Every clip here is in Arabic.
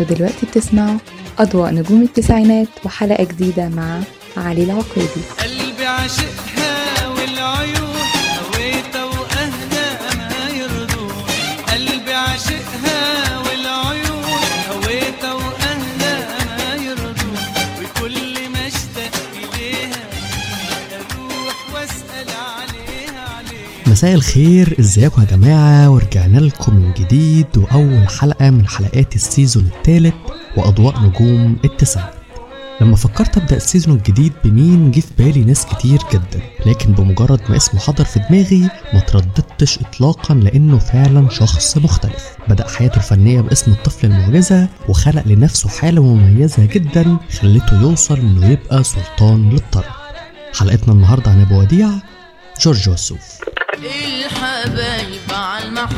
أنتوا دلوقتي بتسمعوا أضواء نجوم التسعينات وحلقة جديدة مع علي العقيدي قلبي عاشقها مساء الخير إزيكم يا جماعة؟ ورجعنا لكم من جديد وأول حلقة من حلقات السيزون الثالث وأضواء نجوم التسعة. لما فكرت أبدأ السيزون الجديد بمين جه في بالي ناس كتير جدا لكن بمجرد ما اسمه حضر في دماغي ما ترددتش إطلاقا لأنه فعلا شخص مختلف. بدأ حياته الفنية باسم الطفل المعجزة وخلق لنفسه حالة مميزة جدا خلته يوصل إنه يبقى سلطان للطرب. حلقتنا النهاردة عن أبو وديع جورج وسوف الحبايب على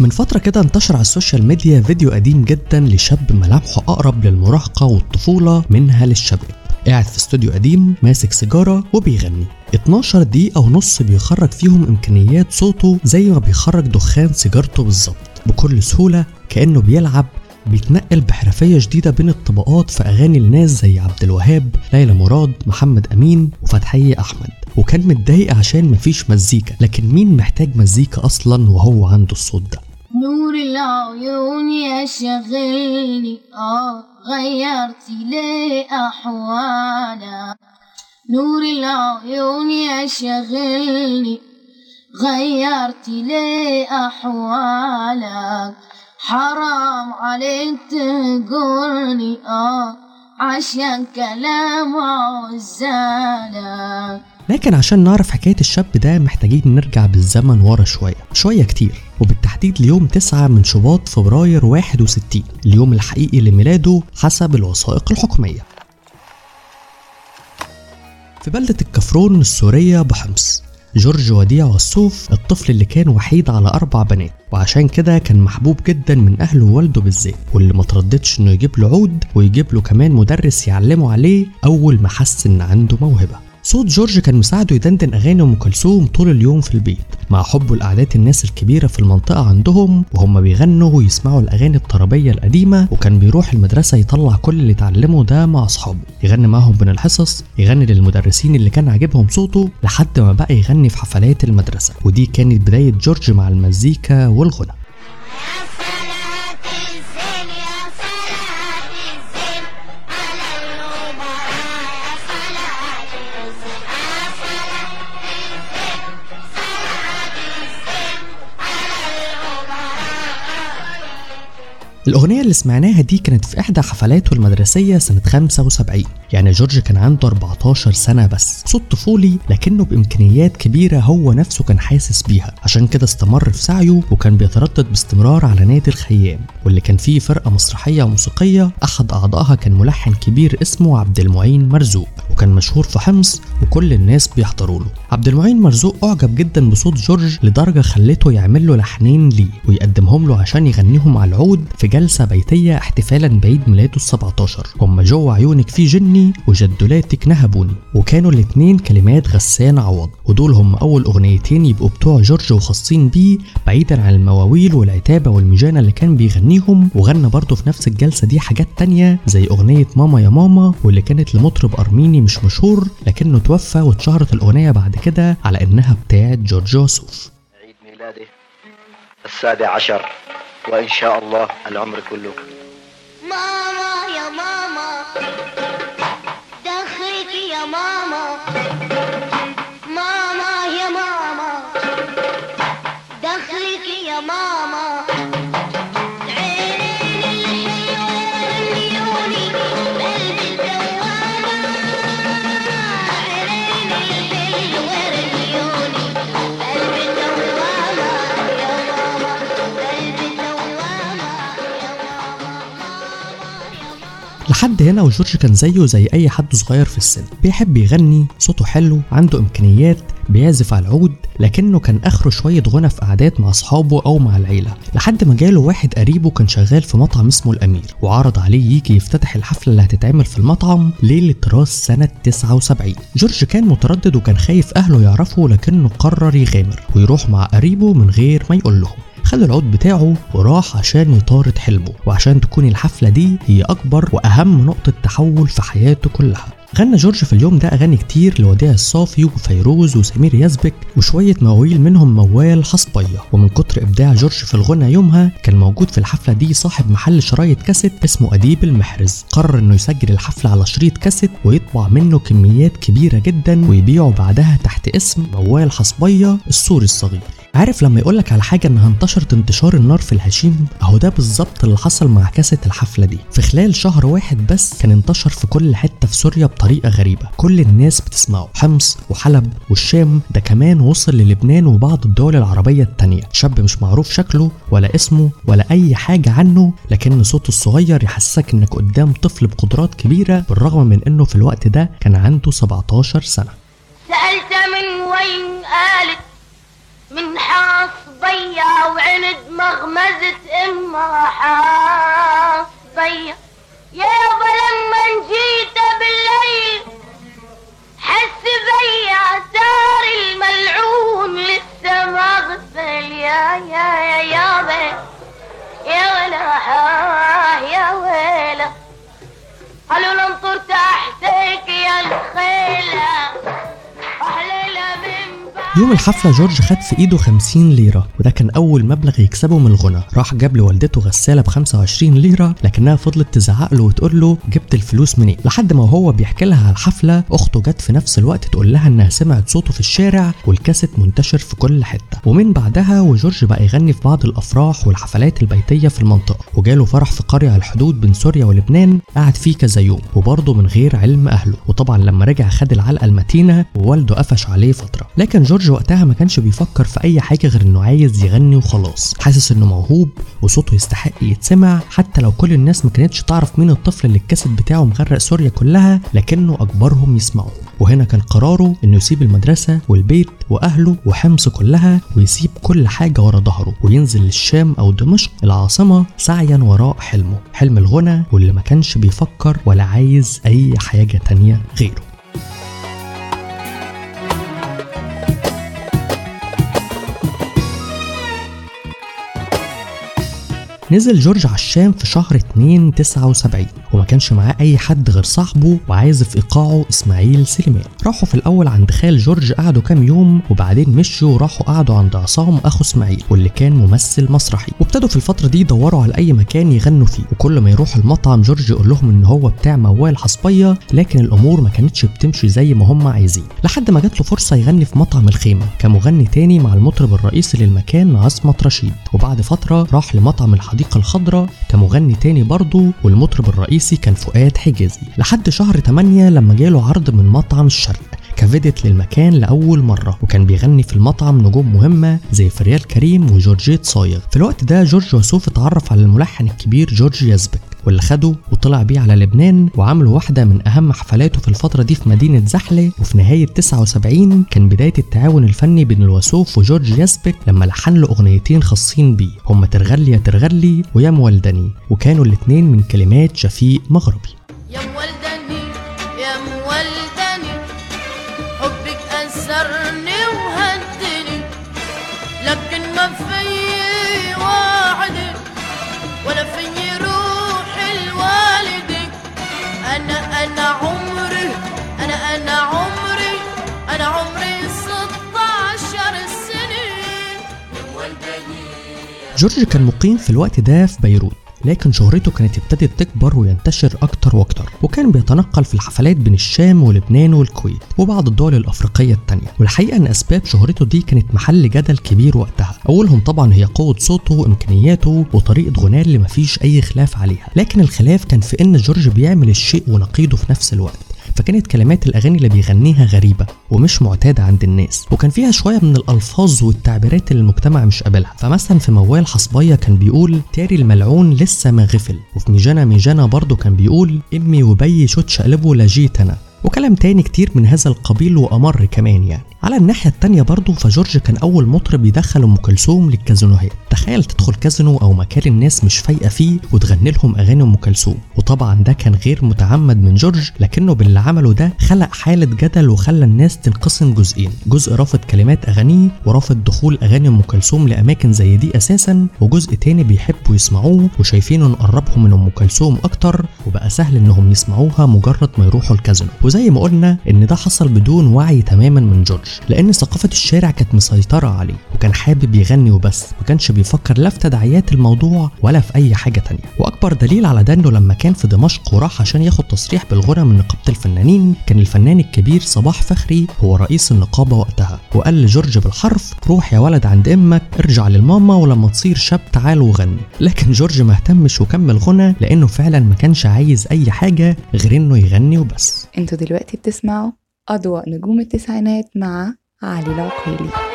من فترة كده انتشر على ال social media فيديو قديم جدا لشاب ملامحه أقرب للمراهقة والطفولة منها للشباب. قاعد في استوديو قديم ماسك سيجارة وبيغني. 12 دقيقة ونص بيخرج فيهم إمكانيات صوته زي ما بيخرج دخان سيجارته بالظبط. بكل سهولة كأنه بيلعب بيتنقل بحرفية شديدة بين الطبقات في أغاني الناس زي عبد الوهاب، ليلى مراد، محمد أمين وفتحية أحمد. وكان متضايق عشان مفيش مزيكا لكن مين محتاج مزيكا أصلا وهو عنده الصوت ده؟ نور العيون يا شغلني آه غيرتي ليه احوالك نور العيون يا شغلني غيرتي ليه احوالك حرام عليك تقولني آه عشان كلام عزالك لكن عشان نعرف حكاية الشاب ده محتاجين نرجع بالزمن ورا شوية. شوية كتير. وبالتحديد ليوم 9 من شباط فبراير 61 اليوم الحقيقي لميلاده حسب الوثائق الحكومية. في بلدة الكفرون السورية بحمص جورج وديع وسوف الطفل اللي كان وحيد على أربع بنات. وعشان كده كان محبوب جدا من أهله ووالده بالذات. واللي ما ترددش إنه يجيب له عود ويجيب له كمان مدرس يعلمه عليه أول ما حس إن عنده موهبة. صوت جورج كان مساعده يدندن أغاني أم كلثوم طول اليوم في البيت. مع حبه لقعدات الناس الكبيرة في المنطقة عندهم وهم بيغنوا ويسمعوا الأغاني الطربية القديمة وكان بيروح المدرسة يطلع كل اللي اتعلمه ده مع أصحابه. يغني معاهم بين الحصص يغني للمدرسين اللي كان عاجبهم صوته لحد ما بقى يغني في حفلات المدرسة. ودي كانت بداية جورج مع المزيكا والغنى. الأغنية اللي سمعناها دي كانت في إحدى حفلاته المدرسية سنة 75 يعني جورج كان عنده 14 سنة بس. صوت طفولي لكنه بإمكانيات كبيرة هو نفسه كان حاسس بيها. عشان كده استمر في سعيه وكان بيتردد باستمرار على نادي الخيام واللي كان فيه فرقة مسرحية وموسيقية أحد أعضائها كان ملحن كبير اسمه عبد المعين مرزوق وكان مشهور في حمص وكل الناس بيحضروا له. عبد المعين مرزوق أعجب جدا بصوت جورج لدرجة خلته يعمل له لحنين ليه ويقدمهم له عشان يغنيهم على العود في جلسة بيتية احتفالا بعيد ميلاده ال 17 هما جوه عيونك في جني وجدولاتك نهبوني. وكانوا الاتنين كلمات غسان عوض. ودول هم أول أغنيتين يبقوا بتوع جورج وخاصين بيه بعيدا عن المواويل والعتابة والمجانة اللي كان بيغنيهم. وغنى برضه في نفس الجلسة دي حاجات تانية زي أغنية ماما يا ماما واللي كانت لمطرب أرميني مش مشهور لكنه توفى واتشهرت الأغنية بعد كده على إنها بتاعت جورج وسوف. عيد ميلاده السابع عشر. وإن شاء الله العمر كله. ماما لحد هنا وجورج كان زيه زي أي حد صغير في السن. بيحب يغني صوته حلو عنده إمكانيات بيعزف على العود لكنه كان آخره شوية غنى في قعدات مع أصحابه أو مع العيلة. لحد ما جاله واحد قريبه كان شغال في مطعم اسمه الأمير وعرض عليه يجي يفتتح الحفلة اللي هتتعمل في المطعم ليلة راس سنة 79 جورج كان متردد وكان خايف أهله يعرفوا لكنه قرر يغامر ويروح مع قريبه من غير ما يقول لهم. خد العود بتاعه وراح عشان يطارد حلمه وعشان تكون الحفلة دي هي أكبر وأهم نقطة تحول في حياته كلها. غنى جورج في اليوم ده أغاني كتير لوديع الصافي وفيروز وسمير يزبك وشوية مواويل منهم موال حصبية. ومن كتر إبداع جورج في الغنى يومها كان موجود في الحفلة دي صاحب محل شرايط كاسيت اسمه أديب المحرز. قرر إنه يسجل الحفلة على شريط كاسيت ويطبع منه كميات كبيرة جدا ويبيعه بعدها تحت اسم موال حصبية السوري الصغير. عارف لما يقولك على حاجة إنها انتشرت انتشار النار في الهشيم أهو ده بالظبط اللي حصل مع كاسة الحفلة دي. في خلال شهر واحد بس كان انتشر في كل حتة في سوريا بطريقة غريبة. كل الناس بتسمعه. حمص وحلب والشام ده كمان وصل للبنان وبعض الدول العربية التانية. شاب مش معروف شكله ولا اسمه ولا أي حاجة عنه لكن صوته الصغير يحسسك إنك قدام طفل بقدرات كبيرة بالرغم من إنه في الوقت ده كان عنده 17 سنة. سألت من من حاص بيا وعند مغمزة إما حاص بيا يابا لما جيت بالليل حس بيا صار الملعون لسه ما غسل يا يا يا يابا يا ولا يا ويلا قالوا لانطر تحتك يا الخيلة. أحلى من يوم الحفلة جورج خد في إيده 50 ليرة وده كان أول مبلغ يكسبه من الغنى راح جاب لوالدته غسالة ب 25 ليرة لكنها فضلت تزعق له وتقول له جبت الفلوس منين؟ لحد ما وهو بيحكي لها على الحفلة أخته جت في نفس الوقت تقول لها إنها سمعت صوته في الشارع والكاسيت منتشر في كل حتة. ومن بعدها وجورج بقى يغني في بعض الأفراح والحفلات البيتية في المنطقة. وجاله فرح في قرية على الحدود بين سوريا ولبنان قعد فيه كذا يوم وبرضه من غير علم أهله. وطبعا لما رجع خد العلقة المتينة ووالده قفش عليه فترة. لكن جورج وقتها ما كانش بيفكر في أي حاجة غير إنه عايز يغني وخلاص. حاسس إنه موهوب وصوته يستحق يتسمع حتى لو كل الناس ما كانتش تعرف مين الطفل اللي الكاسيت بتاعه مغرق سوريا كلها لكنه أجبرهم يسمعوه وهنا كان قراره إنه يسيب المدرسة والبيت وأهله وحمص كلها ويسيب كل حاجة ورا ظهره وينزل للشام أو دمشق العاصمة سعيا وراء حلمه. حلم الغنى واللي ما كانش بيفكر ولا عايز أي حاجة تانية غيره. نزل جورج على الشام في شهر 2 79 وما كانش معاه أي حد غير صاحبه وعازف إيقاعه إسماعيل سليمان. راحوا في الأول عند خال جورج قعدوا كام يوم وبعدين مشوا وراحوا قعدوا عند عصام أخو إسماعيل واللي كان ممثل مسرحي. وابتدوا في الفترة دي يدوروا على أي مكان يغنوا فيه. وكل ما يروحوا المطعم جورج يقول لهم إن هو بتاع موال حصبية لكن الأمور ما كانتش بتمشي زي ما هم عايزين. لحد ما جات له فرصة يغني في مطعم الخيمة كمغني تاني مع المطرب الرئيسي للمكان عصمت رشيد. وبعد فترة راح لمطعم الحديقه الخضراء كمغني تاني برضه والمطرب الرئيسي كان فؤاد حجازي. لحد شهر 8 لما جاله عرض من مطعم الشرق كفيدت للمكان لأول مرة وكان بيغني في المطعم نجوم مهمة زي فريال كريم وجورجيت صايغ. في الوقت ده جورج وسوف اتعرف على الملحن الكبير جورج يزبك واللي خده وطلع بيه على لبنان وعملوا واحدة من أهم حفلاته في الفترة دي في مدينة زحلة. وفي نهاية 79 كان بداية التعاون الفني بين الوسوف وجورج يزبك لما لحن له أغنيتين خاصين بيه هما ترغلي يا ترغلي ويا مولدني. وكانوا الاتنين من كلمات شفيق مغربي. يا مولدني جورج كان مقيم في الوقت ده في بيروت لكن شهرته كانت ابتدت تكبر وينتشر أكتر وأكتر وكان بيتنقل في الحفلات بين الشام ولبنان والكويت وبعض الدول الأفريقية التانية. والحقيقة أن أسباب شهرته دي كانت محل جدل كبير وقتها. أولهم طبعا هي قوة صوته وإمكانياته وطريقة غناه اللي مفيش أي خلاف عليها. لكن الخلاف كان في أن جورج بيعمل الشيء ونقيضه في نفس الوقت. فكانت كلمات الأغاني اللي بيغنيها غريبة ومش معتادة عند الناس وكان فيها شوية من الألفاظ والتعبيرات اللي المجتمع مش قابلها. فمثلا في موال حصبية كان بيقول تاري الملعون لسه ما غفل وفي ميجانا ميجانا برضه كان بيقول إمي وبي شوتش قلبه لجيت أنا وكلام تاني كتير من هذا القبيل وأمر كمان يعني. على الناحية التانية برضه فجورج كان أول مطرب يدخل أم كلثوم للكازينوهات. تخيل تدخل كازينو أو مكان الناس مش فايقة فيه وتغني لهم أغاني أم كلثوم. وطبعا ده كان غير متعمد من جورج لكنه باللي عمله ده خلق حالة جدل وخلى الناس تنقسم جزئين. جزء رافض كلمات أغانيه ورافض دخول أغاني أم كلثوم لأماكن زي دي أساسا وجزء تاني بيحبوا يسمعوه وشايفينه نقربهم من أم كلثوم أكتر وبقى سهل إنهم يسمعوها مجرد ما يروحوا الكازينو. وزي ما قلنا إن ده حصل بدون وعي تماما من جورج. لأن ثقافة الشارع كانت مسيطرة عليه وكان حابب يغني وبس ما كانش بيفكر لا في تداعيات الموضوع ولا في أي حاجة تانية. وأكبر دليل على ده إنه لما كان في دمشق وراح عشان ياخد تصريح بالغنى من نقابة الفنانين كان الفنان الكبير صباح فخري هو رئيس النقابة وقتها وقال لجورج بالحرف روح يا ولد عند أمك ارجع للماما ولما تصير شاب تعال وغني. لكن جورج ما اهتمش وكمل غنى لأنه فعلا ما كانش عايز أي حاجة غير إنه يغني وبس. أنتوا دلوقتي بتسمعوا أضواء نجوم التسعينات مع علي العقيلي.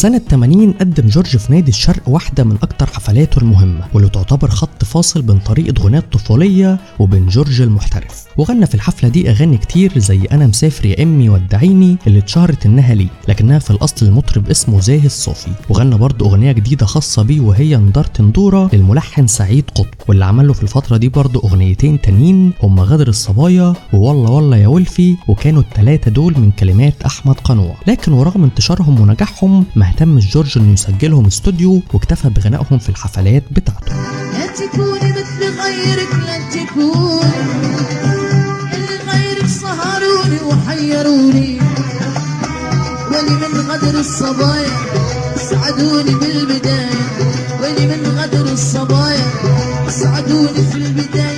سنة 80 قدم جورج في نادي الشرق واحدة من أكتر حفلاته المهمة واللي تعتبر خط فاصل بين طريقة غناء الطفولية وبين جورج المحترف. وغنى في الحفلة دي أغاني كتير زي أنا مسافر يا أمي ودعيني اللي اتشهرت إنها ليه لكنها في الأصل المطرب اسمه زاهي الصوفي وغنى برضه أغنية جديدة خاصة بيه وهي ندارة ندورة للملحن سعيد قطب واللي عمل له في الفترة دي برضه أغنيتين تانيين هما غدر الصبايا ووالله والله يا ولفي وكانوا التلاتة دول من كلمات أحمد قنوع. لكن ورغم انتشارهم ونجاحهم ما اهتمش جورج إنه يسجلهم استوديو واكتفى بغنائهم في الحفلات بتاعته. لا تكوني مثل غيرك لا تكون وحيروني ولي من غدر الصبايا سعدوني بالبداية ولي من غدر الصبايا سعدوني في البداية.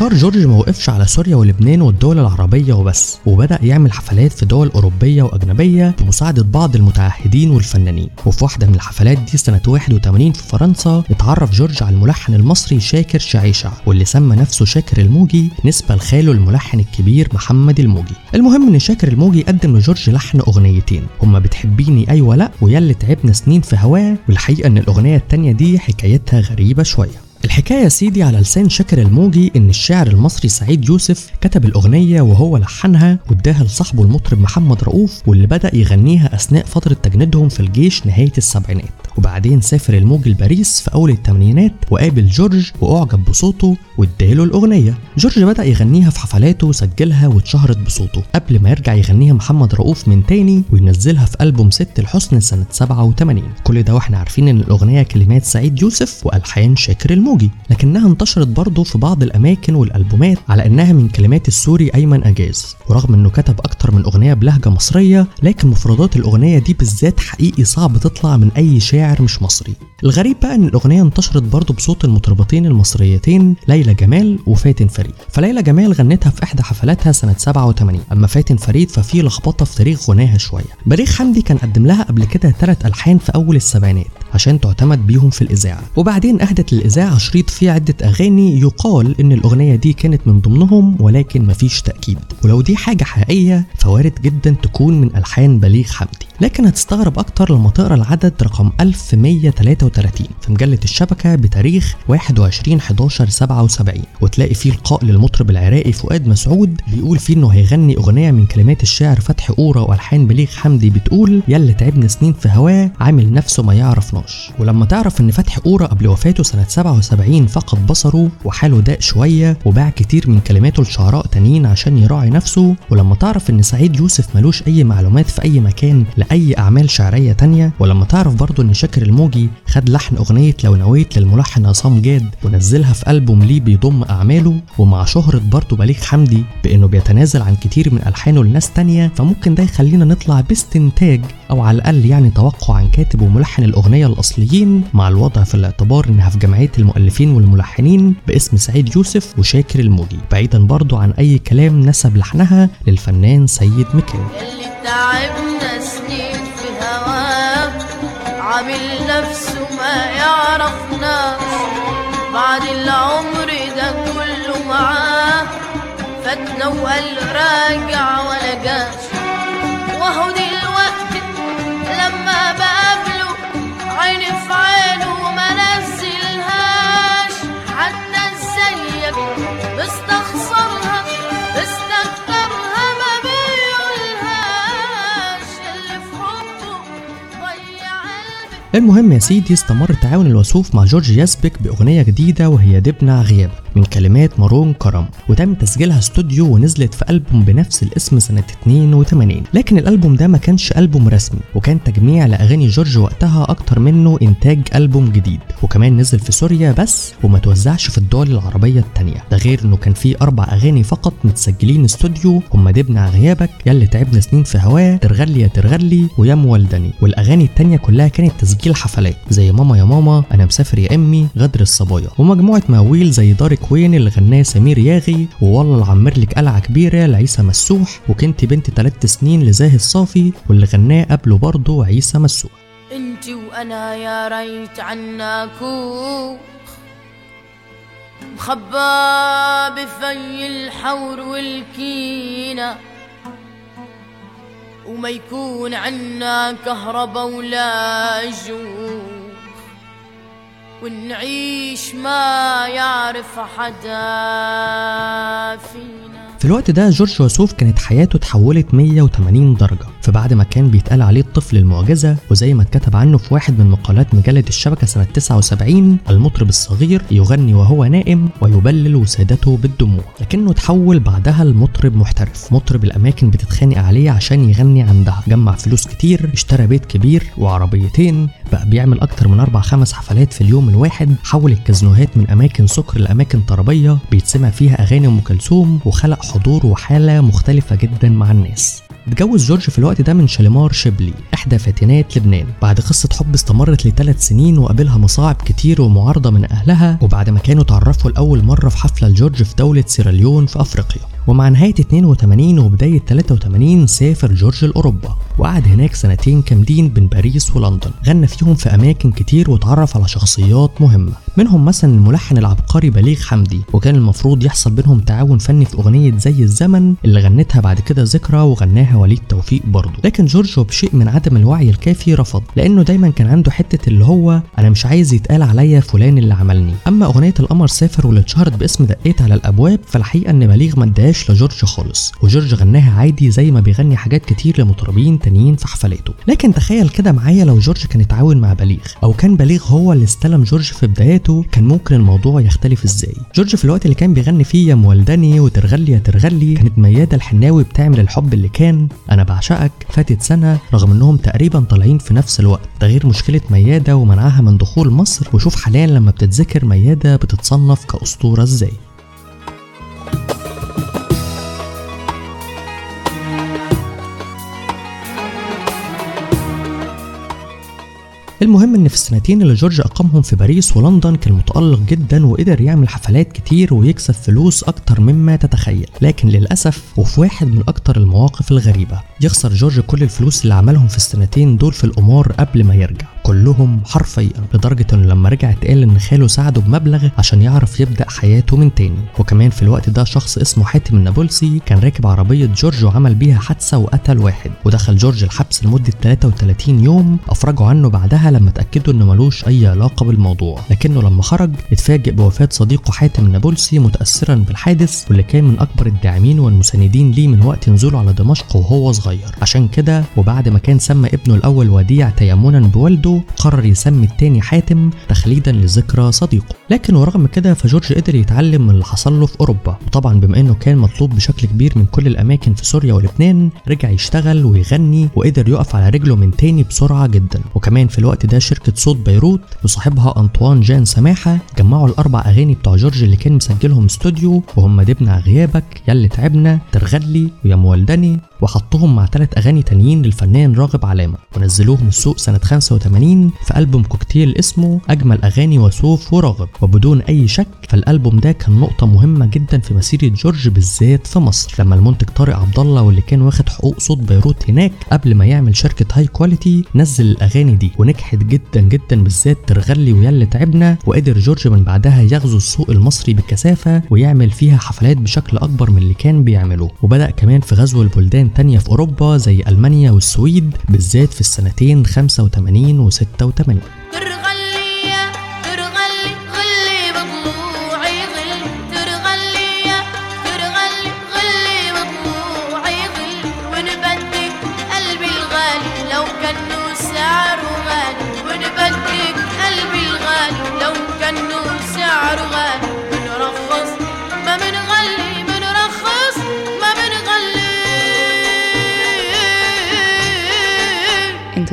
انتشار جورج ما وقفش على سوريا ولبنان والدول العربية وبس وبدأ يعمل حفلات في دول أوروبية وأجنبية بمساعدة بعض المتعهدين والفنانين. وفي واحدة من الحفلات دي سنة 81 في فرنسا اتعرف جورج على الملحن المصري شاكر شعيشع واللي سمى نفسه شاكر الموجي نسبة لخاله الملحن الكبير محمد الموجي. المهم إن شاكر الموجي قدم لجورج لحن أغنيتين هما بتحبيني أيوه لأ وياللي تعبنا سنين في هواه والحقيقة إن الأغنية التانية دي حكايتها غريبة شوية. الحكاية سيدي على لسان شاكر الموجي إن الشاعر المصري سعيد يوسف كتب الأغنية وهو لحنها واداها لصاحبه المطرب محمد رؤوف واللي بدأ يغنيها أثناء فترة تجنيدهم في الجيش نهاية السبعينات. وبعدين سافر الموجي لباريس في أول الثمانينات وقابل جورج وأعجب بصوته واداله الأغنية. جورج بدأ يغنيها في حفلاته وسجلها واتشهرت بصوته. قبل ما يرجع يغنيها محمد رؤوف من تاني وينزلها في ألبوم ست الحسن سنة 87 كل ده وإحنا عارفين إن الأغنية كلمات سعيد يوسف وألحان شاكر الموجي. لكنها انتشرت برضه في بعض الأماكن والألبومات على إنها من كلمات السوري أيمن أجاز. ورغم إنه كتب أكتر من أغنية بلهجة مصرية لكن مفردات الأغنية دي بالذات حقيقي صعب تطلع من أي شاعر مش مصري. الغريب بقى إن الأغنية انتشرت برضه بصوت المطربتين المصريتين ليلى جمال وفاتن فريد. فليلى جمال غنتها في إحدى حفلاتها سنة 87 أما فاتن فريد ففي لخبطة في تاريخ غناها شوية. بليغ حمدي كان قدم لها قبل كده ثلاث ألحان في أول السبعينات. عشان تعتمد بيهم في الإذاعة. وبعدين أهدت للإذاعة شريط فيه عدة أغاني يقال إن الأغنية دي كانت من ضمنهم ولكن مفيش تأكيد. ولو دي حاجة حقيقية فوارد جدا تكون من ألحان بليغ حمدي. لكن هتستغرب أكتر لما تقرأ العدد رقم 1133 في مجلة الشبكة بتاريخ 21 11 77 وتلاقي فيه لقاء للمطرب العراقي فؤاد مسعود بيقول فيه إنه هيغني أغنية من كلمات الشاعر فتحي قورة وألحان بليغ حمدي بتقول يلا تعبنا سنين في هواه عامل نفسه ما يعرف نار. توصلناش ولما تعرف إن فتحي قورة قبل وفاته سنة 77 فقد بصره وحاله ضاق شوية وباع كتير من كلماته لشعراء تانيين عشان يراعي نفسه. ولما تعرف إن سعيد يوسف ملوش أي معلومات في أي مكان لأي أعمال شعرية تانية. ولما تعرف برضه إن شاكر الموجي خد لحن أغنية لو نويت للملحن عصام جاد ونزلها في ألبوم ليه بيضم أعماله. ومع شهرة برضه بليغ حمدي بإنه بيتنازل عن كتير من ألحانه لناس تانية فممكن ده يخلينا نطلع باستنتاج أو على الأقل يعني توقع عن كاتب وملحن الأغنية الأصليين مع الوضع في الاعتبار انها في جمعية المؤلفين والملحنين باسم سعيد يوسف وشاكر الموجي بعيدا برضه عن أي كلام نسب لحنها للفنان سيد اللي تعبنا سنين في عامل نفسه ما يعرفناش بعد العمر ده كله معاه فاتنا وقال راجع ولا جاش. المهم يا سيدي استمر تعاون الوسوف مع جورج يزبك بأغنية جديدة وهي دبنا غيابك من كلمات مارون كرم وتم تسجيلها استوديو ونزلت في ألبوم بنفس الاسم سنة 82 لكن الألبوم ده ما كانش ألبوم رسمي وكان تجميع لأغاني جورج وقتها أكتر منه إنتاج ألبوم جديد. وكمان نزل في سوريا بس وما توزعش في الدول العربية التانية. ده غير إنه كان فيه أربع أغاني فقط متسجلين استوديو هما دبنا غيابك ياللي تعبنا سنين في هواه ترغلي يا ترغلي ويا مولدني. والأغاني التانية كلها كانت تسجيل حفلات. زي ماما يا ماما أنا مسافر يا أمي غدر الصبايا. ومجموعة مواويل زي داركو وين اللي غناه سمير ياغي ووالله العمر لك قلعة كبيرة لعيسى مسوح وكنت بنت تلات سنين لزاهي الصافي واللي غناه قبله برضه عيسى مسوح. انت وأنا يا ريت عناكو مخبى بفي الحور والكينة. وما يكون عنا كهربا ولا جوع ونعيش ما يعرف حدا فينا في الوقت ده جورج وسوف كانت حياته اتحولت 180 درجة. فبعد ما كان بيتقال عليه الطفل المعجزة وزي ما اتكتب عنه في واحد من مقالات مجلة الشبكة سنة 79 المطرب الصغير يغني وهو نائم ويبلل وسادته بالدموع. لكنه تحول بعدها لمطرب محترف. مطرب الأماكن بتتخانق عليه عشان يغني عندها. جمع فلوس كتير اشترى بيت كبير وعربيتين بقى بيعمل أكتر من أربع خمس حفلات في اليوم الواحد. حول الكازينوهات من أماكن سكر لأماكن طربية بيتسمع فيها أغاني أم كلثوم وخلق حضور وحالة مختلفة جدا مع الناس. اتجوز جورج في الوقت ده من شاليمار شبلي إحدى فاتنات لبنان. بعد قصة حب استمرت لثلاث سنين وقابلها مصاعب كتير ومعارضة من أهلها وبعد ما كانوا اتعرفوا لأول مرة في حفلة لجورج في دولة سيراليون في أفريقيا. ومع نهاية 82 وبداية 83 سافر جورج لأوروبا. وقعد هناك سنتين كاملين بين باريس ولندن. غنى فيهم في أماكن كتير واتعرف على شخصيات مهمة منهم مثلا الملحن العبقري بليغ حمدي. وكان المفروض يحصل بينهم تعاون فني في أغنية زي الزمن اللي غنتها بعد كده ذكرى وغناها وليد توفيق برضه. لكن جورج وبشيء من عدم الوعي الكافي رفض لأنه دايما كان عنده حتة اللي هو أنا مش عايز يتقال عليا فلان اللي عملني. أما أغنية القمر سافر واللي اتشهرت باسم دقيت على الأبواب فالحقيقة إن بليغ ما اداهاش لجورج خالص. وجورج غناها عادي زي ما بيغني حاجات كتير لمطربين تانيين في حفلاته لكن تخيل كده معايا لو جورج كان اتعاون مع بليغ. أو كان بليغ هو اللي استلم جورج في بداياته كان ممكن الموضوع يختلف إزاي. جورج في الوقت اللي كان بيغني فيه يا مولدني وترغلي يا ترغلي كانت ميادة الحناوي بتعمل الحب اللي كان. أنا بعشقك. فاتت سنة رغم إنهم تقريبا طالعين في نفس الوقت. ده غير مشكلة ميادة ومنعها من دخول مصر. وشوف حاليا لما بتتذكر ميادة بتتصنف كأسطورة إزاي. المهم إن في السنتين اللي جورج أقامهم في باريس ولندن كان متألق جدا وقدر يعمل حفلات كتير ويكسب فلوس أكتر مما تتخيل. لكن للأسف وفي واحد من أكتر المواقف الغريبة. يخسر جورج كل الفلوس اللي عملهم في السنتين دول في القمار قبل ما يرجع. كلهم حرفيا لدرجة انه لما رجع اتقال إن خاله ساعده بمبلغ عشان يعرف يبدأ حياته من تاني. وكمان في الوقت ده شخص اسمه حاتم النابلسي كان راكب عربية جورج وعمل بيها حادثة وقتل واحد. ودخل جورج الحبس لمدة 33 يوم أفرجوا عنه بعدها لما اتأكدوا إنه ملوش أي علاقة بالموضوع. لكنه لما خرج اتفاجئ بوفاة صديقه حاتم النابلسي متأثرا بالحادث واللي كان من أكبر الداعمين والمساندين ليه من وقت نزوله على دمشق وهو صغير. صغير. عشان كده وبعد ما كان سمى ابنه الأول وديع تيمنا بوالده قرر يسمي التاني حاتم تخليدا لذكرى صديقه. لكن ورغم كده فجورج قدر يتعلم من اللي حصل له في أوروبا. وطبعا بما إنه كان مطلوب بشكل كبير من كل الأماكن في سوريا ولبنان رجع يشتغل ويغني وقدر يقف على رجله من تاني بسرعة جدا. وكمان في الوقت ده شركة صوت بيروت وصاحبها أنطوان جان سماحة جمعوا الأربع أغاني بتوع جورج اللي كان مسجلهم استوديو وهم دبنا غيابك ياللي تعبنا ترغلي ويا مولدني وحطهم مع ثلاث أغاني تانيين للفنان راغب علامة. ونزلوهم السوق سنة 85 في ألبوم كوكتيل اسمه أجمل أغاني وسوف وراغب. وبدون أي شك فالألبوم ده كان نقطة مهمة جدا في مسيرة جورج بالذات في مصر. لما المنتج طارق عبد الله واللي كان واخد حقوق صوت بيروت هناك قبل ما يعمل شركة High Quality نزل الأغاني دي. ونجحت جدا جدا بالذات ترغلي وياللي تعبنا وقدر جورج من بعدها يغزو السوق المصري بكثافة ويعمل فيها حفلات بشكل أكبر من اللي كان بيعمله وبدأ كمان في غزو بلدان تانية في أوروبا. زي ألمانيا والسويد بالذات في السنتين 85 و 86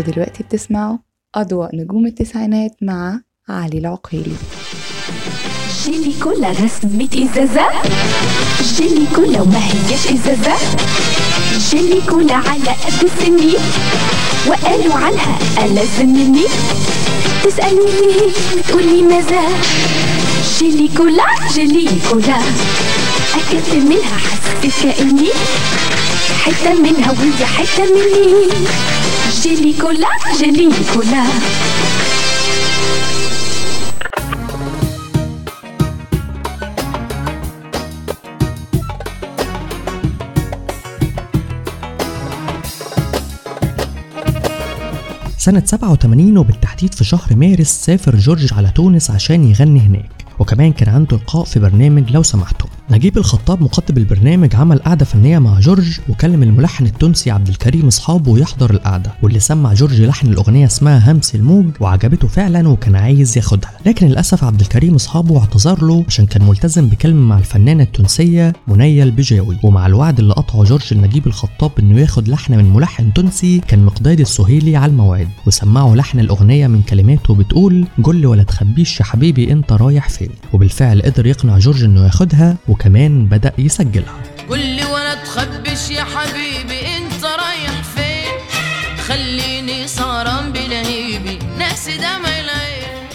دلوقتي بتسمعوا أضواء نجوم التسعينات مع علي العقيلي. جيلي كلها رسمة إزازة. جيلي كلها وما هيش إزازة. جيلي كلها على قد سني. وقالوا عنها ألذ مني. تسألوني وتقولي ماذا؟ جيلي كلها جيلي كلها أكلت منها حسيت كأني حتة منها وهي حتة مني. جيلي كلها جيلي كلها سنة 87 وبالتحديد في شهر مارس سافر جورج على تونس عشان يغني هناك. وكمان كان عنده لقاء في برنامج لو سمحتم. نجيب الخطاب مقدم البرنامج عمل قعدة فنية مع جورج وكلم الملحن التونسي عبد الكريم اصحابه يحضر القعدة واللي سمع جورج لحن الأغنية اسمها همس الموج وعجبته فعلا وكان عايز ياخدها. لكن للأسف عبد الكريم أصحابه اعتذر له عشان كان ملتزم بكلمة مع الفنانة التونسية منية البجاوي ومع الوعد اللي قطعه جورج لنجيب الخطاب إنه ياخد لحن من ملحن تونسي كان مقداد السهيلي على الموعد. وسمعه لحن الأغنية من كلماته بتقول قول ولا تخبيش يا حبيبي أنت رايح فين. وبالفعل قدر يقنع جورج إنه ياخدها وكمان بدأ يسجلها. لي ولا تخبش يا حبيبي.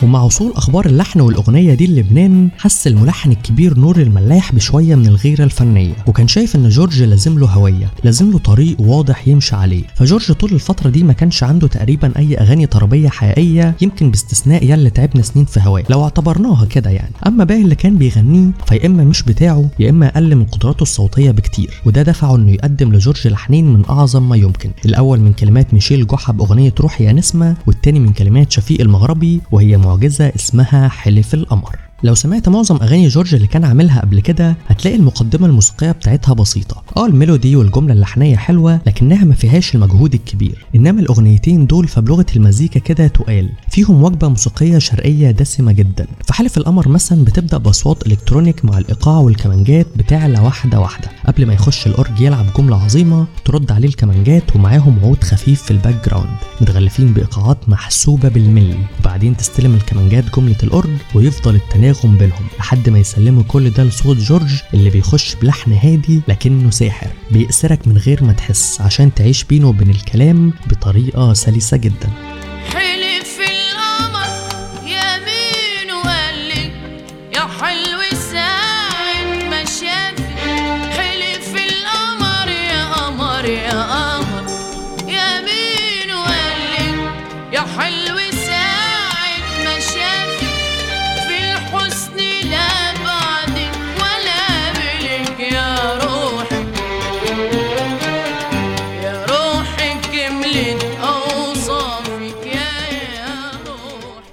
ومع وصول أخبار اللحن والأغنية دي للبنان حس الملحن الكبير نور الملاح بشوية من الغيرة الفنية وكان شايف إن جورج لازم له هوية لازم له طريق واضح يمشي عليه. فجورج طول الفترة دي ما كانش عنده تقريبا أي أغاني طربية حقيقية يمكن باستثناء يا اللي تعبنا سنين في هواه لو اعتبرناها كده يعني. أما باقي اللي كان بيغنيه فيا إما مش بتاعه يا إما أقل من قدراته الصوتية بكتير. وده دفعه إنه يقدم لجورج لحنين من أعظم ما يمكن. الأول من كلمات ميشيل جحا باغنيه روحي يا نسمة والتاني من كلمات شفيق المغربي وهي معجزة اسمها حلف القمر. لو سمعت معظم أغاني جورج اللي كان عاملها قبل كده هتلاقي المقدمة الموسيقية بتاعتها بسيطة. آه ال melody والجملة اللحنية حلوة لكنها ما فيهاش المجهود الكبير. إنما الأغنيتين دول فبلغة المزيكا كده تقال. فيهم وجبة موسيقية شرقية دسمة جدا. في حلف القمر مثلا بتبدأ بأصوات electronic مع الإيقاع والكمانجات بتعلى واحدة واحدة. قبل ما يخش الأورج يلعب جملة عظيمة ترد عليه الكمانجات ومعاهم عود خفيف في ال background متغلفين بإيقاعات محسوبة بالملي. وبعدين تستلم الكمانجات جملة الأورج ويفضل التناغم بينهم لحد ما يسلموا كل ده لصوت جورج اللي بيخش بلحن هادي لكنه ساحر بيأسرك من غير ما تحس عشان تعيش بينه وبين الكلام بطريقة سلسة جدا.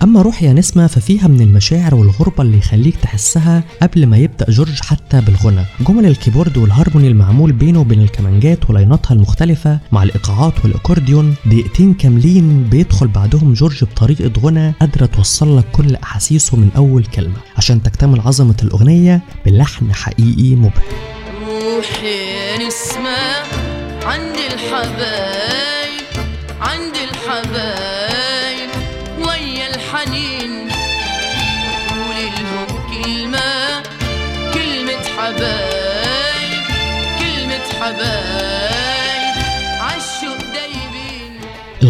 أما روح يا نسمة ففيها من المشاعر والغربة اللي يخليك تحسها قبل ما يبدأ جورج حتى بالغنى. جمل ال keyboard والهارموني المعمول بينه وبين الكمانجات و line اتها المختلفة مع الإيقاعات والأكورديون دقيقتين كاملين بيدخل بعدهم جورج بطريقة غنى قادرة توصل لك كل أحاسيسه من أول كلمة. عشان تكتمل عظمة الأغنية بلحن حقيقي مبهر. روحي نسمة عند الحبايب.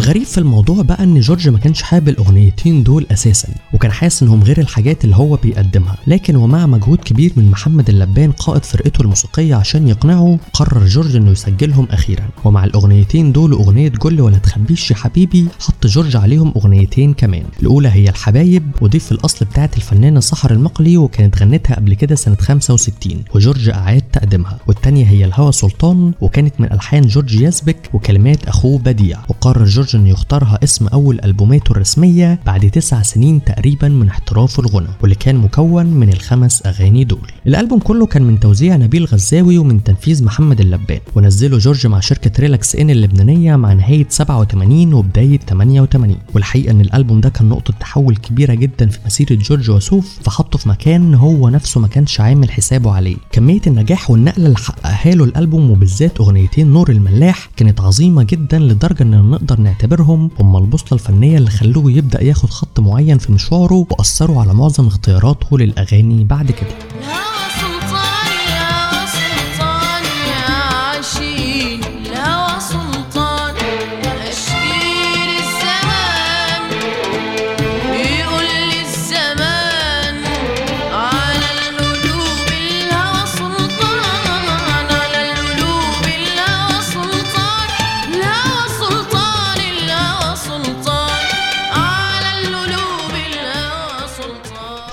الغريب في الموضوع بقى إن جورج ما كانش حابب الأغنيتين دول أساسا. وكان حاسس إنهم غير الحاجات اللي هو بيقدمها. لكن ومع مجهود كبير من محمد اللبان قائد فرقته الموسيقية عشان يقنعه قرر جورج إنه يسجلهم أخيرا. ومع الأغنيتين دول أغنية جل ولا تخبيش يا حبيبي حط جورج عليهم أغنيتين كمان. الأولى هي الحبايب ودي في الأصل بتاعت الفنانة سحر المقلي وكانت غنتها قبل كده سنة 65 وجورج أعاد تقديمها. والتانية هي الهوى سلطان وكانت من ألحان جورج يزبك وكلمات أخوه بديع. وقرر جورج إنه يختارها اسم أول ألبوماته الرسمية بعد تسع سنين تقريبا. من احترافه الغنى واللي كان مكون من الخمس أغاني دول. الألبوم كله كان من توزيع نبيل غزاوي ومن تنفيذ محمد اللبان ونزله جورج مع شركة ريلاكس إن اللبنانية مع نهاية 87 وبداية 88 والحقيقة إن الألبوم ده كان نقطة تحول كبيرة جدا في مسيرة جورج وسوف فحطه في مكان هو نفسه ما كانش عامل حسابه عليه. كمية النجاح والنقلة اللي حققها له الألبوم وبالذات أغنيتين نور الملاح كانت عظيمة جدا لدرجة إن نقدر نعتبرهم هم البوصلة الفنية اللي خلوه يبدأ ياخد خط معين في مشواره واثروا على معظم اختياراته للأغاني بعد كده.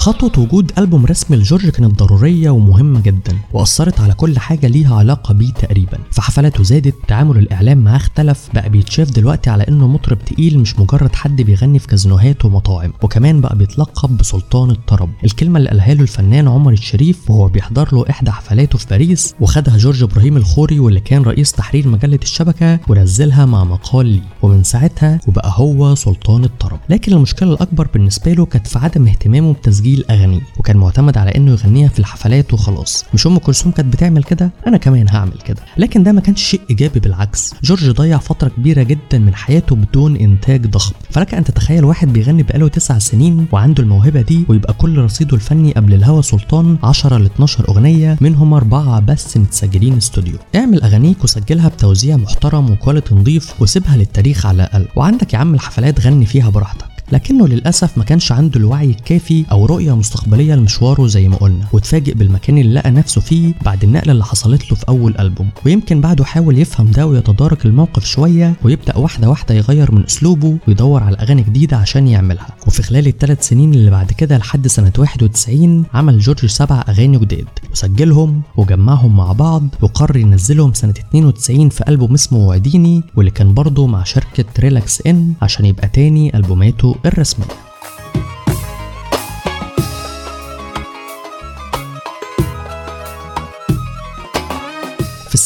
خطوة وجود ألبوم رسمي لجورج كانت ضرورية ومهمة جدا وأثرت على كل حاجة ليها علاقة بيه تقريبا. فحفلاته زادت تعامل الإعلام معاه اختلف بقى بيتشاف دلوقتي على إنه مطرب تقيل مش مجرد حد بيغني في كازينوهات ومطاعم وكمان بقى بيتلقب بسلطان الطرب. الكلمة اللي قالها له الفنان عمر الشريف وهو بيحضر له إحدى حفلاته في باريس وخدها جورج إبراهيم الخوري واللي كان رئيس تحرير مجلة الشبكة ونزلها مع مقال ليه. ومن ساعتها وبقى هو سلطان الطرب. لكن المشكلة الأكبر بالنسبة له كانت في عدم اهتمامه بتسجيل أغانيه وكان معتمد على إنه يغنيها في الحفلات وخلاص. مش أم كلثوم كانت بتعمل كده؟ أنا كمان هعمل كده. لكن ده ما كانش شيء إيجابي بالعكس. جورج ضيع فترة كبيرة جدا من حياته بدون إنتاج ضخم. فلك أن تتخيل واحد بيغني بقاله تسع سنين وعنده الموهبة دي ويبقى كل رصيده الفني قبل الهوى سلطان 10 ل 12 أغنية منهم أربعة بس متسجلين استوديو. اعمل أغانيك وسجلها بتوزيع محترم وكواليتي نضيف وسيبها للتاريخ على الأقل. وعندك يا عم الحفلات غني فيها براحتك. لكنه للأسف ما كانش عنده الوعي الكافي أو رؤية مستقبلية لمشواره زي ما قلنا واتفاجئ بالمكان اللي لقى نفسه فيه بعد النقلة اللي حصلت له في أول ألبوم. ويمكن بعده حاول يفهم ده ويتدارك الموقف شوية ويبدأ واحدة واحدة يغير من أسلوبه ويدور على أغاني جديدة عشان يعملها. وفي خلال الثلاث سنين اللي بعد كده لحد سنة 91 عمل جورج سبع أغاني جداد وسجلهم وجمعهم مع بعض وقرر ينزلهم سنة 92 في ألبوم اسمه وعديني واللي كان برضه مع شركة ريلاكس إن عشان يبقى تاني ألبوماته الرسمية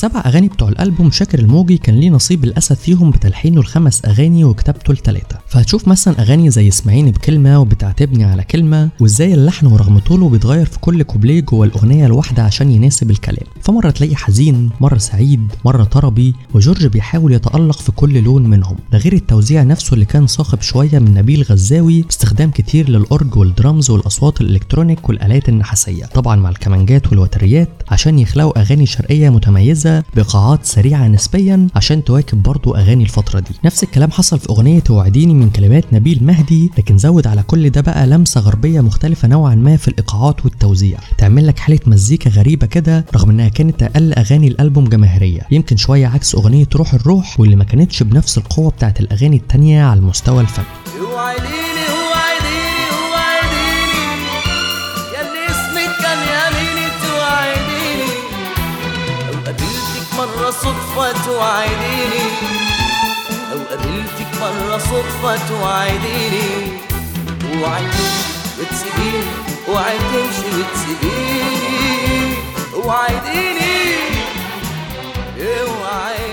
السبع أغاني بتوع الألبوم شاكر الموجي كان ليه نصيب للأسف فيهم بتلحينه الخمس أغاني وكتابته الثلاثه فهتشوف مثلا أغاني زي اسمعيني بكلمة وبتعاتبني على كلمة وإزاي اللحن ورغم طوله بيتغير في كل كوبليه جوه الأغنية الواحدة عشان يناسب الكلام. فمرة تلاقي حزين مرة سعيد مرة طربي وجورج بيحاول يتألق في كل لون منهم. ده غير التوزيع نفسه اللي كان صاخب شوية من نبيل غزاوي باستخدام كتير للأورج والدرامز والأصوات الإلكترونيك والآلات النحاسية طبعا مع الكمانجات والوتريات عشان يخلقوا أغاني شرقية متميزه بايقاعات سريعة نسبيا عشان تواكب برضو أغاني الفترة دي. نفس الكلام حصل في أغنية توعديني من كلمات نبيل مهدي لكن زود على كل ده بقى لمسة غربية مختلفة نوعا ما في الإيقاعات والتوزيع. تعمل لك حالة مزيكا غريبة كده رغم إنها كانت أقل أغاني الألبوم جماهيرية. يمكن شوية عكس أغنية روح الروح واللي ما كانتش بنفس القوة بتاعت الأغاني التانية على المستوى الفني. توعديني لو قابلتك مرة صدفة توعديني اوعي وتسيبيني اوعي تمشي وتسيبيني اوعديني اوعديني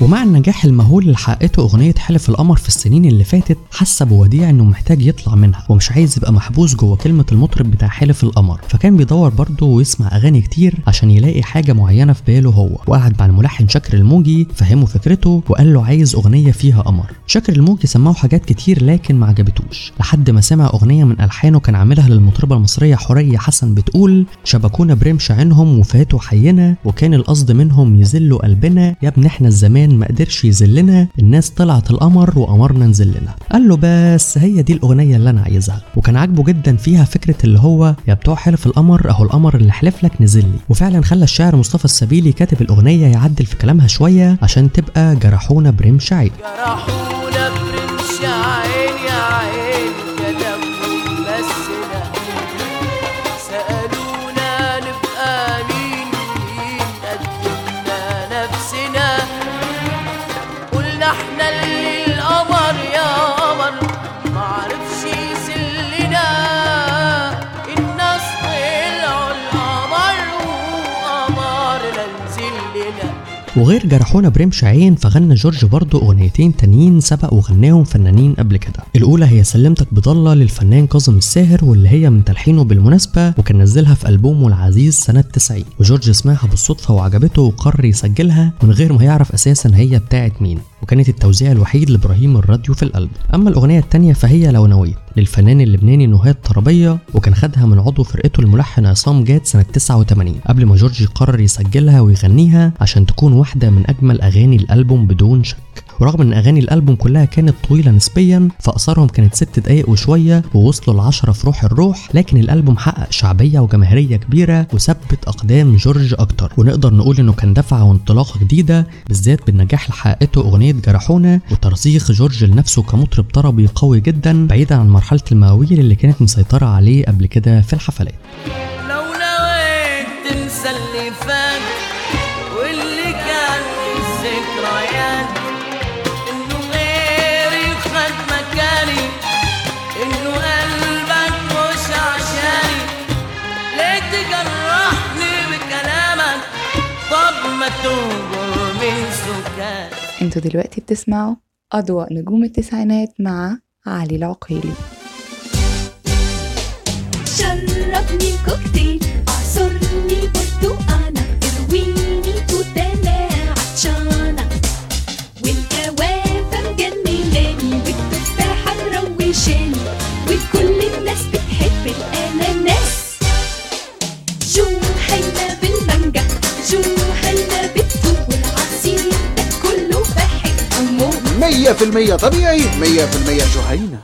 ومع النجاح المهول اللي حققته أغنية حلف القمر في السنين اللي فاتت حس أبو وديع إنه محتاج يطلع منها ومش عايز يبقى محبوس جوه كلمة المطرب بتاع حلف القمر. فكان بيدور برضه ويسمع أغاني كتير عشان يلاقي حاجة معينة في باله هو. وقعد مع الملحن شاكر الموجي فهمه فكرته وقال له عايز أغنية فيها قمر. شاكر الموجي سمعه حاجات كتير لكن ما عجبتوش. لحد ما سمع أغنية من ألحانه كان عاملها للمطربة المصرية حورية حسن بتقول شبكونا برمش عينهم وفاتوا حينا وكان القصد منهم يذلوا قلبنا. يا ابن إحنا الزمان ما قدرش يذلنا الناس طلعت القمر وقمرنا نزلنا قال له بس هي دي الأغنية اللي أنا عايزها. وكان عاجبه جدا فيها فكرة اللي هو يا بتوع حلف القمر أهو القمر اللي حلف لك نزل لي. وفعلا خلى الشاعر مصطفى السبيلي كاتب الأغنية يعدل في كلامها شوية عشان تبقى جرحونا برمش عين. جرحونا برمش عين يا عين وغير جرحونا برمش عين فغنى جورج برضه أغنيتين تانيين سبق وغناهم فنانين قبل كده. الأولى هي سلمتك بضلة للفنان كاظم الساهر واللي هي من تلحينه بالمناسبة وكان نزلها في ألبومه العزيز سنة 90 وجورج سمعها بالصدفة وعجبته وقرر يسجلها من غير ما يعرف أساسا هي بتاعت مين. وكانت التوزيع الوحيد لإبراهيم الراديو في القلب. أما الأغنية التانية فهي لو نويت للفنان اللبناني نهاد طربية وكان خدها من عضو فرقته الملحن عصام جاد سنة 89 قبل ما جورج قرر يسجلها ويغنيها عشان تكون واحدة من أجمل أغاني الألبوم بدون شك. ورغم إن أغاني الألبوم كلها كانت طويلة نسبيا فاقصرهم كانت ست دقايق وشوية ووصلوا العشرة في روح الروح لكن الألبوم حقق شعبية وجماهيرية كبيرة وثبت أقدام جورج أكتر. ونقدر نقول إنه كان دفعه وانطلاقة جديدة بالذات بالنجاح اللي حققته أغنية جرحونا وترسيخ جورج لنفسه كمطرب طربي قوي جدا بعيدا عن مرحلة المواويل اللي كانت مسيطرة عليه قبل كده في الحفلات. أنتوا دلوقتي بتسمعوا أضواء نجوم التسعينات مع علي العقيلي. شربني كوكتيل أعصرني برتقانة إرويني. 100% طبيعي. 100% جهينة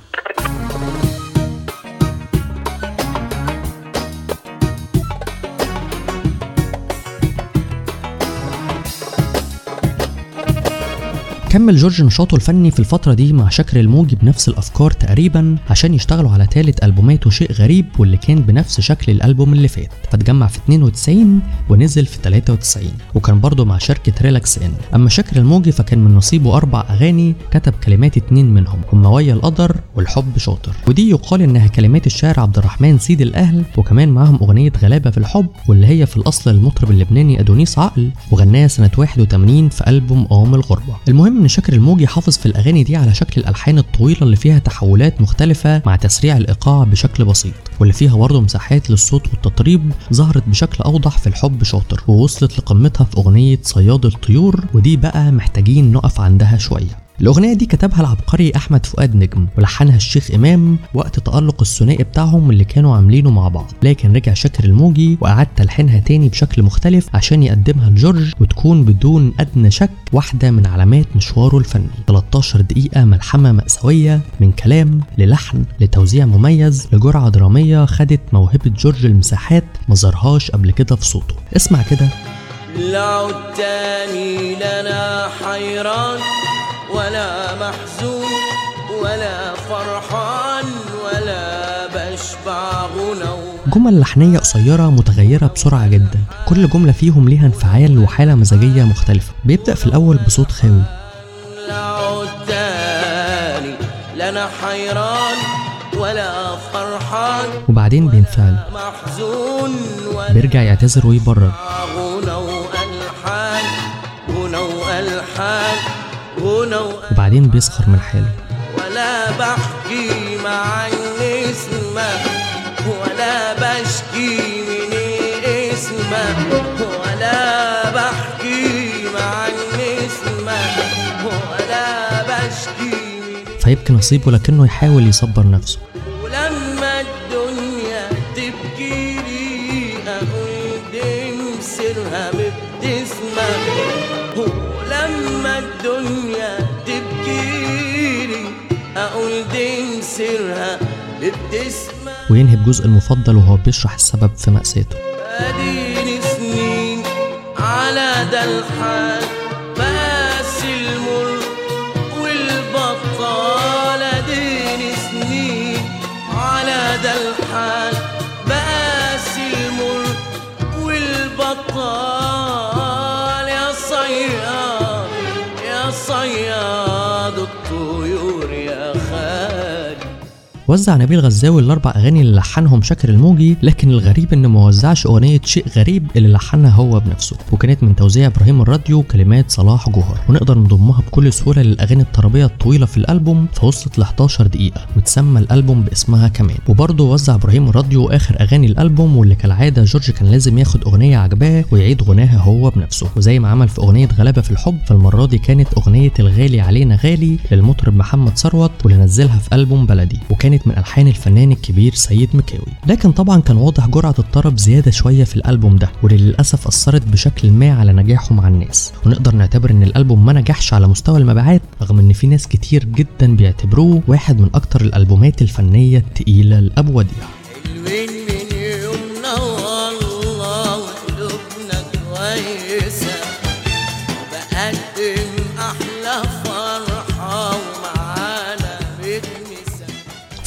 كمل جورج نشاطه الفني في الفترة دي مع شكر الموجي بنفس الأفكار تقريبا عشان يشتغلوا على تالت ألبوماته شيء غريب واللي كان بنفس شكل الألبوم اللي فات فتجمع في 92 ونزل في 93 وكان برضه مع شركة Relax In. أما شاكر الموجي فكان من نصيبه أربع أغاني كتب كلمات اتنين منهم هما ويا القدر والحب شاطر. ودي يقال إنها كلمات الشاعر عبد الرحمن سيد الأهل وكمان معاهم أغنية غلابة في الحب واللي هي في الأصل للمطرب اللبناني أدونيس عقل وغناها سنة 81 في ألبوم قوام الغربة. المهم إن شاكر الموجي حافظ في الأغاني دي على شكل الألحان الطويلة اللي فيها تحولات مختلفة مع تسريع الإيقاع بشكل بسيط واللي فيها برضه مساحات للصوت والتطريب ظهرت بشكل أوضح في الحب شاطر ووصلت لقمتها في أغنية صياد الطيور ودي بقى محتاجين نقف عندها شوية. الأغنية دي كتبها العبقري أحمد فؤاد نجم ولحنها الشيخ إمام وقت تألق الثنائي بتاعهم اللي كانوا عاملينه مع بعض. لكن رجع شاكر الموجي وأعاد تلحينها تاني بشكل مختلف عشان يقدمها لجورج وتكون بدون أدنى شك واحدة من علامات مشواره الفني. 13 دقيقة ملحمة مأساوية من كلام للحن لتوزيع مميز لجرعة درامية خدت موهبة جورج المساحات ما ظهرهاش قبل كده في صوته. اسمع كده. لعود تاني لنا حيران. ولا محزون ولا فرحان ولا بشبع غنى. جمل لحنية قصيرة متغيرة بسرعة جدا. كل جملة فيهم ليها انفعال وحالة مزاجية مختلفة. بيبدأ في الأول بصوت خاوي. لنا حيران ولا فرحان. وبعدين بينفعل. محزون بيرجع يعتذر ويبرر. وبعدين بيسخر من حاله. ولا بحكي مع النسمة ولا بشكي من اسمه ولا بحكي مع النسمة ولا بشكي فيبكي نصيبه لكنه يحاول يصبر نفسه. ولما وينهي بجزء المفضل وهو بيشرح السبب في مأساته. سنين على ده الحال. وزع نبيل غزاوي الأربع أغاني اللي لحنهم شاكر الموجي لكن الغريب إنه ما وزعش أغنية شيء غريب اللي لحنها هو بنفسه وكانت من توزيع إبراهيم الراديو كلمات صلاح جوهر. ونقدر نضمها بكل سهولة للأغاني الطربيه الطويلة في الألبوم فوصلت ل 11 دقيقة وتسمى الألبوم باسمها كمان. وبرضه وزع إبراهيم الراديو آخر أغاني الألبوم واللي كالعادة جورج كان لازم ياخد أغنية عجباه ويعيد غناها هو بنفسه. وزي ما عمل في أغنية غلابة في الحب فالمرة دي كانت أغنية الغالي علينا غالي للمطرب محمد ثروت واللي نزلها في ألبوم بلدي. وكانت من ألحان الفنان الكبير سيد مكاوي. لكن طبعا كان واضح جرعة الطرب زيادة شوية في الألبوم ده واللي للاسف أثرت بشكل ما على نجاحه مع الناس. ونقدر نعتبر إن الألبوم ما نجحش على مستوى المبيعات رغم إن في ناس كتير جدا بيعتبروه واحد من أكتر الألبومات الفنية التقيلة لابو وديع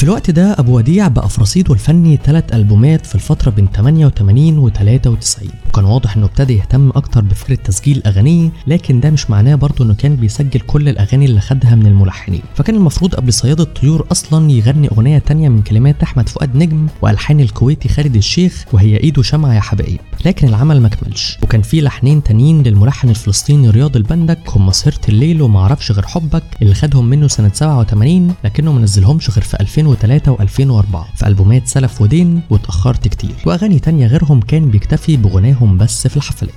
الوقت ده أبو وديع بقى في رصيده الفني ثلاث ألبومات في الفترة بين 88 و 93 وكان واضح إنه ابتدى يهتم أكتر بفكرة تسجيل أغانيه لكن ده مش معناه برضه إنه كان بيسجل كل الأغاني اللي خدها من الملحنين. فكان المفروض قبل صياد الطيور أصلا يغني أغنية تانية من كلمات أحمد فؤاد نجم وألحان الكويتي خالد الشيخ وهي ايده شمعة يا حبايب لكن العمل ما كملش وكان في لحنين تانيين للملحن الفلسطيني رياض البندك هم سهرت الليل ومعرفش غير حبك اللي خدهم منه سنة 87 لكنه ما نزلهمش غير في 2003 و2004 في ألبومات سلف ودين واتأخرت كتير وأغاني تانية غيرهم كان بيكتفي بغناهم بس في الحفلات.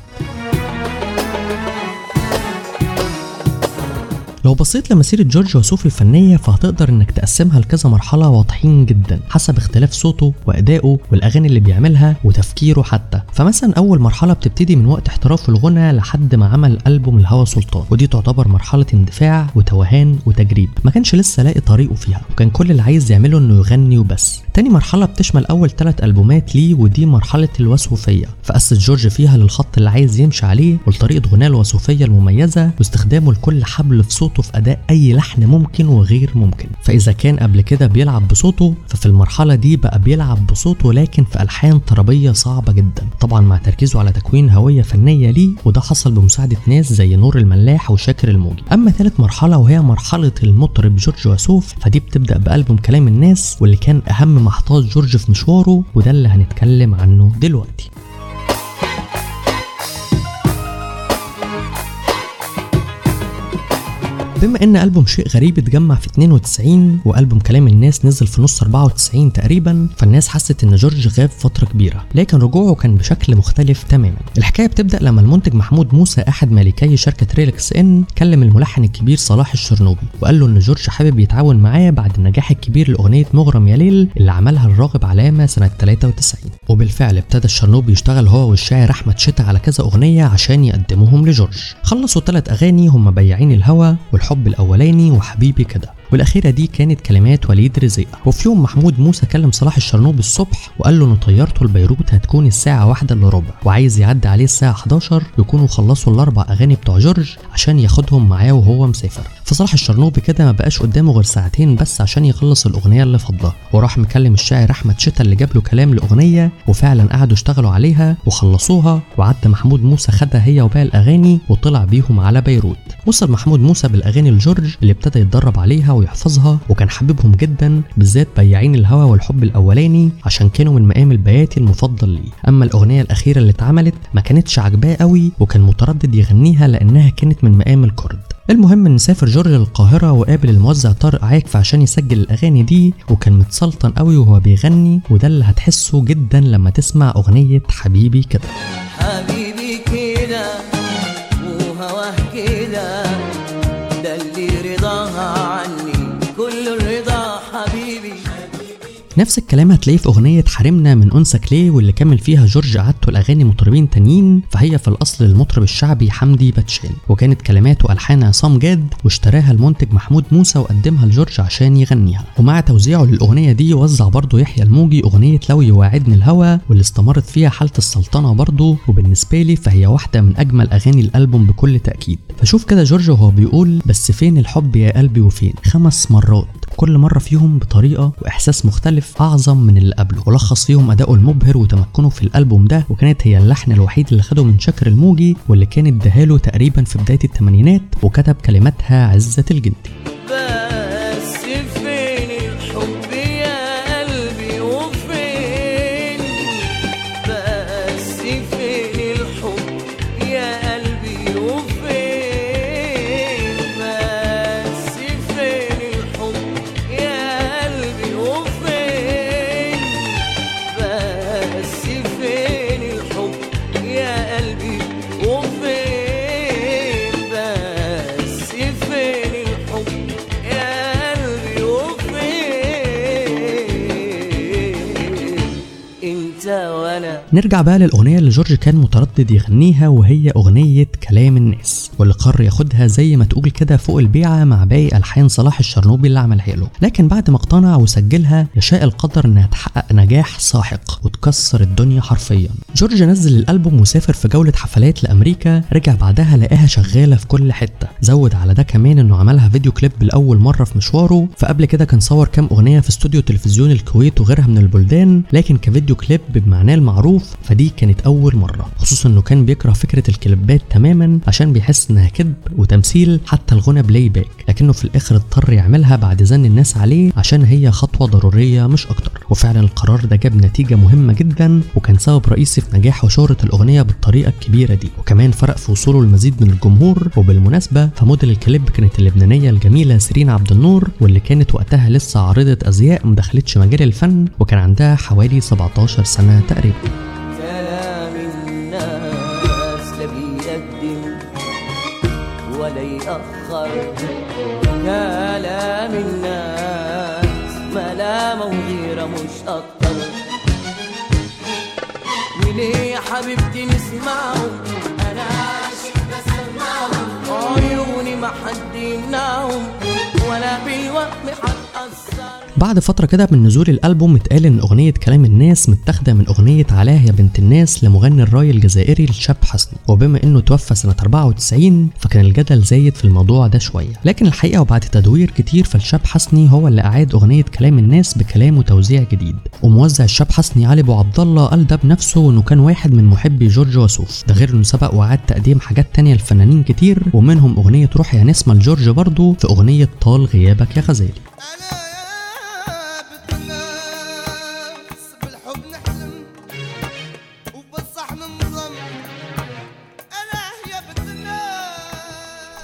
لو بصيت لمسيرة جورج وسوف الفنية فهتقدر إنك تقسمها لكذا مرحلة واضحين جدا حسب اختلاف صوته وأدائه والأغاني اللي بيعملها وتفكيره حتى. فمثلا أول مرحلة بتبتدي من وقت احتراف الغنى لحد ما عمل ألبوم الهوى سلطان ودي تعتبر مرحلة اندفاع وتوهان وتجريب. ما كانش لسه لاقي طريقه فيها وكان كل اللي عايز يعمله إنه يغني وبس. تاني مرحلة بتشمل أول ثلاث ألبومات ليه ودي مرحلة الوسوفية. فأسس جورج فيها للخط اللي عايز يمشي عليه ولطريقة غناه الوسوفية المميزة واستخدامه لكل حبل في صوته في أداء أي لحن ممكن وغير ممكن. فإذا كان قبل كده بيلعب بصوته ففي المرحلة دي بقى بيلعب بصوته لكن في ألحان طربية صعبة جدا. طبعا مع تركيزه على تكوين هوية فنية ليه وده حصل بمساعدة ناس زي نور الملاح وشاكر الموجي. أما ثالث مرحلة وهي مرحلة المطرب جورج وسوف فدي بتبدأ بألبوم كلام الناس واللي كان أهم محطات جورج في مشواره وده اللي هنتكلم عنه دلوقتي. بما إن ألبوم شيء غريب اتجمع في 92 وألبوم كلام الناس نزل في نص 94 تقريبا فالناس حست إن جورج غاب فترة كبيرة لكن رجوعه كان بشكل مختلف تماما. الحكاية بتبدأ لما المنتج محمود موسى أحد مالكي شركة Relax In كلم الملحن الكبير صلاح الشرنوبي وقال له إن جورج حابب يتعاون معاه بعد النجاح الكبير لأغنية مغرم يا ليل اللي عملها لراغب علامة سنة 93 وبالفعل ابتدى الشرنوبي يشتغل هو والشاعر أحمد شتا على كذا أغنية عشان يقدموهم لجورج. خلصوا ثلاث أغاني هم بياعين الهوى والحب الأولاني وحبيبي كده. والأخيرة دي كانت كلمات وليد رزق. وفي يوم محمود موسى كلم صلاح الشرنوبي الصبح وقال له ان طيارته لبيروت هتكون الساعة واحدة إلا ربع. وعايز يعدي عليه الساعة 11 يكونوا خلصوا الأربع أغاني بتوع جورج عشان ياخدهم معاه وهو مسافر. فصلاح الشرنوبي كده ما بقاش قدامه غير ساعتين بس عشان يخلص الأغنية اللي فاضله وراح مكلم الشاعر أحمد شتا اللي جاب له كلام الاغنيه وفعلا قعدوا اشتغلوا عليها وخلصوها وعدى محمود موسى خدها هي وباقي الأغاني وطلع بيهم على بيروت. وصل محمود موسى بالأغاني لجورج اللي ابتدى يتدرب عليها ويحفظها وكان حبيبهم جدا بالذات بياعين الهوى والحب الأولاني عشان كانوا من مقام البياتي المفضل ليه أما الأغنية الأخيرة اللي اتعملت ما كانتش عاجباه قوي وكان متردد يغنيها لأنها كانت من مقام الكرد المهم إن سافر جورج للقاهرة وقابل الموزع طارق عاكف عشان يسجل الأغاني دي وكان متسلطن قوي وهو بيغني وده اللي هتحسه جدا لما تسمع أغنية حبيبي كده. حبيبي كده. نفس الكلام هتلاقيه في أغنية حرمنا من أنسك ليه واللي كمل فيها جورج عادته الأغاني مطربين تانيين فهي في الأصل المطرب الشعبي حمدي باتشان. وكانت كلمات وألحان عصام جاد واشتراها المنتج محمود موسى وقدمها لجورج عشان يغنيها. ومع توزيعه للأغنية دي وزع برضه يحيى الموجي أغنية لو يواعدني الهوى واللي استمرت فيها حالة السلطنة برضه وبالنسبة لي فهي واحدة من أجمل أغاني الألبوم بكل تأكيد. فشوف كده جورج وهو بيقول بس فين الحب يا قلبي وفين؟ خمس مرات كل مرة فيهم بطريقة وإحساس مختلف أعظم من اللي قبله. ولخص فيهم أداؤه المبهر وتمكنه في الألبوم ده وكانت هي اللحن الوحيد اللي خده من شاكر الموجي واللي كانت دهاله تقريبا في بداية الثمانينات وكتب كلماتها عزة الجندي. نرجع بقى للأغنية اللي جورج كان متردد يغنيها وهي أغنية كلام الناس. واللي قرر ياخدها زي ما تقول كده فوق البيعة مع باقي ألحان صلاح الشرنوبي اللي عملها له. لكن بعد ما اقتنع وسجلها يشاء القدر إنها تحقق نجاح ساحق وتكسر الدنيا حرفيا. جورج نزل الألبوم وسافر في جولة حفلات لأمريكا رجع بعدها لقاها شغالة في كل حتة. زود على ده كمان إنه عملها فيديو كليب لأول مرة في مشواره. فقبل كده كان صور كام أغنية في استوديو تلفزيون الكويت وغيرها من البلدان لكن كفيديو كليب بمعناه المعروف فدي كانت أول مرة. خصوصا إنه كان بيكره فكرة الكليبات تماما عشان بيحس إنها كذب وتمثيل حتى الغنى playback لكنه في الآخر اضطر يعملها بعد زن الناس عليه عشان هي خطوة ضرورية مش أكتر. وفعلا القرار ده جاب نتيجة مهمة جدا وكان سبب رئيسي في نجاح وشهرة الأغنية بالطريقة الكبيرة دي. وكمان فرق في وصوله لمزيد من الجمهور وبالمناسبة فموديل الكليب كانت اللبنانية الجميلة سيرين عبد النور واللي كانت وقتها لسه عارضة أزياء مدخلتش مجال الفن وكان عندها حوالي 17 سنة تقريبا. مش أكتر. وليه يا حبيبتي نسمعه؟ أنا عاشق بسمعه. عيوني ما حد يمنعهم ولا بالوهم هتأثر بعد فترة كده من نزول الألبوم اتقال إن أغنية كلام الناس متاخدة من أغنية علاه يا بنت الناس لمغني الراي الجزائري الشاب حسني. وبما إنه توفى سنة 94 فكان الجدل زايد في الموضوع ده شوية. لكن الحقيقة وبعد تدوير كتير فالشاب حسني هو اللي أعاد أغنية كلام الناس بكلام وتوزيع جديد. وموزع الشاب حسني علي أبو عبد الله قال ده بنفسه إنه كان واحد من محبي جورج وسوف. ده غير إنه سبق وأعاد تقديم حاجات تانية لفنانين كتير ومنهم أغنية روح يا نسمة لجورج برضه في أغنية طال غيابك يا غزالي.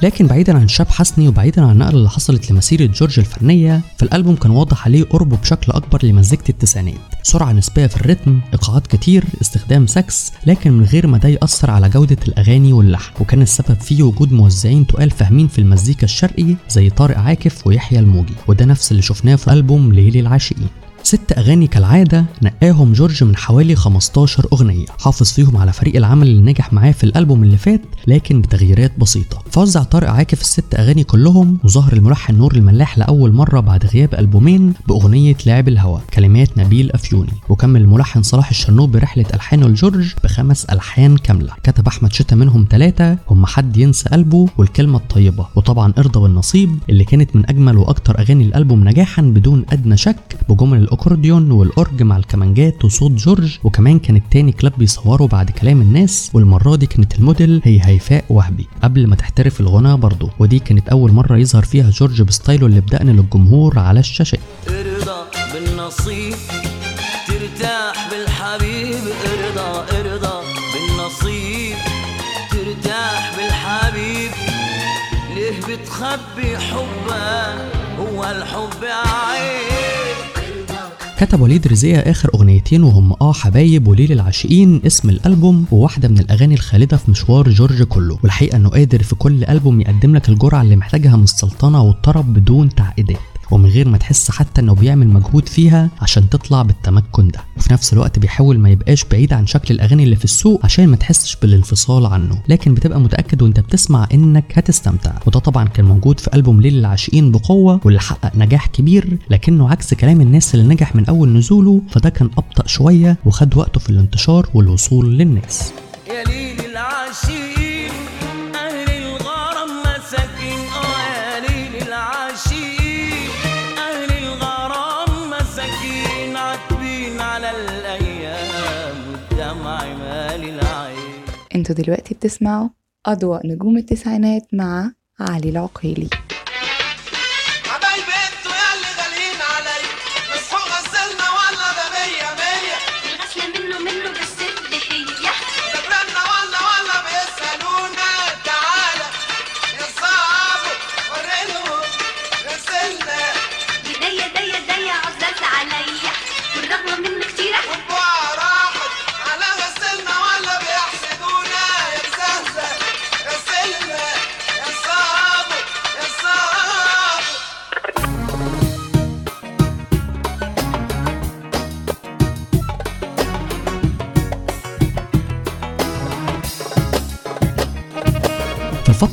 لكن بعيدا عن شاب حسني وبعيدا عن النقله اللي حصلت لمسيرة جورج الفنيه فالالبوم كان واضح عليه قربه بشكل أكبر لمزيكه التسعينات. سرعة نسبية في ال rhythm إيقاعات كتير استخدام ساكس لكن من غير ما ده يأثر على جودة الأغاني واللحن. وكان السبب فيه وجود موزعين تقال فاهمين في المزيكا الشرقي زي طارق عاكف ويحيى الموجي. وده نفس اللي شفناه في ألبوم ليل العاشقين. ست أغاني كالعادة نقاهم جورج من حوالي 15 أغنية. حافظ فيهم على فريق العمل اللي نجح معاه في الألبوم اللي فات لكن بتغييرات بسيطة. فوزع طارق عاكف الست أغاني كلهم وظهر الملحن نور الملاح لأول مرة بعد غياب ألبومين بأغنية لعب الهوى كلمات نبيل أفيوني. وكمل الملحن صلاح الشرنوبي رحلة ألحانه لجورج بخمس ألحان كاملة. كتب أحمد شتا منهم ثلاثة هم حد ينسى قلبه والكلمة الطيبة. وطبعا إرضى بالنصيب اللي كانت من أجمل وأكتر أغاني الألبوم نجاحا بدون أدنى شك بجمل بالاكورديون والأورج مع الكمانجات وصوت جورج وكمان كان تاني كليب بيصوره بعد كلام الناس والمرة دي كانت الموديل هي هيفاء وهبي. قبل ما تحترف الغنى برضه ودي كانت أول مرة يظهر فيها جورج ب style ه اللي بدقن للجمهور على الشاشات ارضى بالنصيب ترتاح بالحبيب ارضى ارضى بالنصيب ترتاح بالحبيب. ليه بتخبي حبك؟ هو الحب عيب كتب وليد رزية آخر أغنيتين وهم آه حبايب وليل العاشقين اسم الألبوم وواحدة من الأغاني الخالدة في مشوار جورج كله. والحقيقة إنه قادر في كل ألبوم يقدم لك الجرعة اللي محتاجها من السلطنة والطرب بدون تعقيدات. ومن غير ما تحس حتى إنه بيعمل مجهود فيها عشان تطلع بالتمكن ده. وفي نفس الوقت بيحاول ما يبقاش بعيد عن شكل الأغاني اللي في السوق عشان ما تحسش بالانفصال عنه. لكن بتبقى متأكد وأنت بتسمع إنك هتستمتع. وده طبعا كان موجود في ألبوم ليل العاشقين بقوة واللي حقق نجاح كبير لكنه عكس كلام الناس اللي نجح من أول نزوله فده كان أبطأ شوية وخد وقته في الانتشار والوصول للناس. يا ليل العاشقين. أنتوا دلوقتي بتسمعوا أضواء نجوم التسعينات مع علي العقيلي.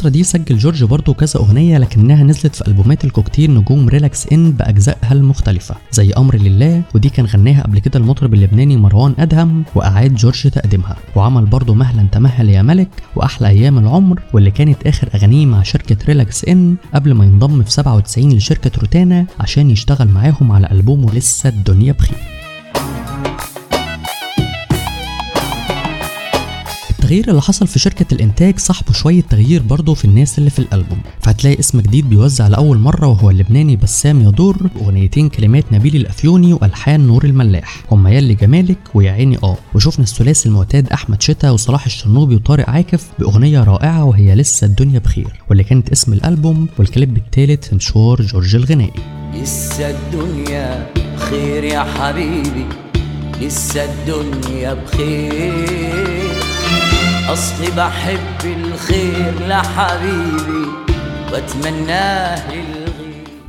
الفترة دي سجل جورج برضه كذا أغنية لكنها نزلت في ألبومات الكوكتيل نجوم Relax In بأجزائها المختلفة زي أمر لله ودي كان غناها قبل كده المطرب اللبناني مروان أدهم وأعاد جورج تقديمها وعمل برضه مهلا تمهل يا ملك وأحلى أيام العمر واللي كانت آخر أغانيه مع شركة Relax In قبل ما ينضم في 97 لشركة روتانا عشان يشتغل معاهم على ألبومه لسه الدنيا بخير. التغيير اللي حصل في شركة الإنتاج صاحبه شوية تغيير برضه في الناس اللي في الألبوم. فهتلاقي اسم جديد بيوزع لأول مرة وهو اللبناني بسام يدور بأغنيتين كلمات نبيل الأفيوني وألحان نور الملاح. هما يلي جمالك ويا عيني آه. وشفنا الثلاثي المعتاد أحمد شتا وصلاح الشرنوبي وطارق عاكف بأغنية رائعة وهي لسه الدنيا بخير. واللي كانت اسم الألبوم والكليب الثالث مشوار جورج الغنائي. لسه الدنيا بخير يا حبيبي لسه الدنيا بخير. أصلي بحب الخير لحبيبي وأتمناه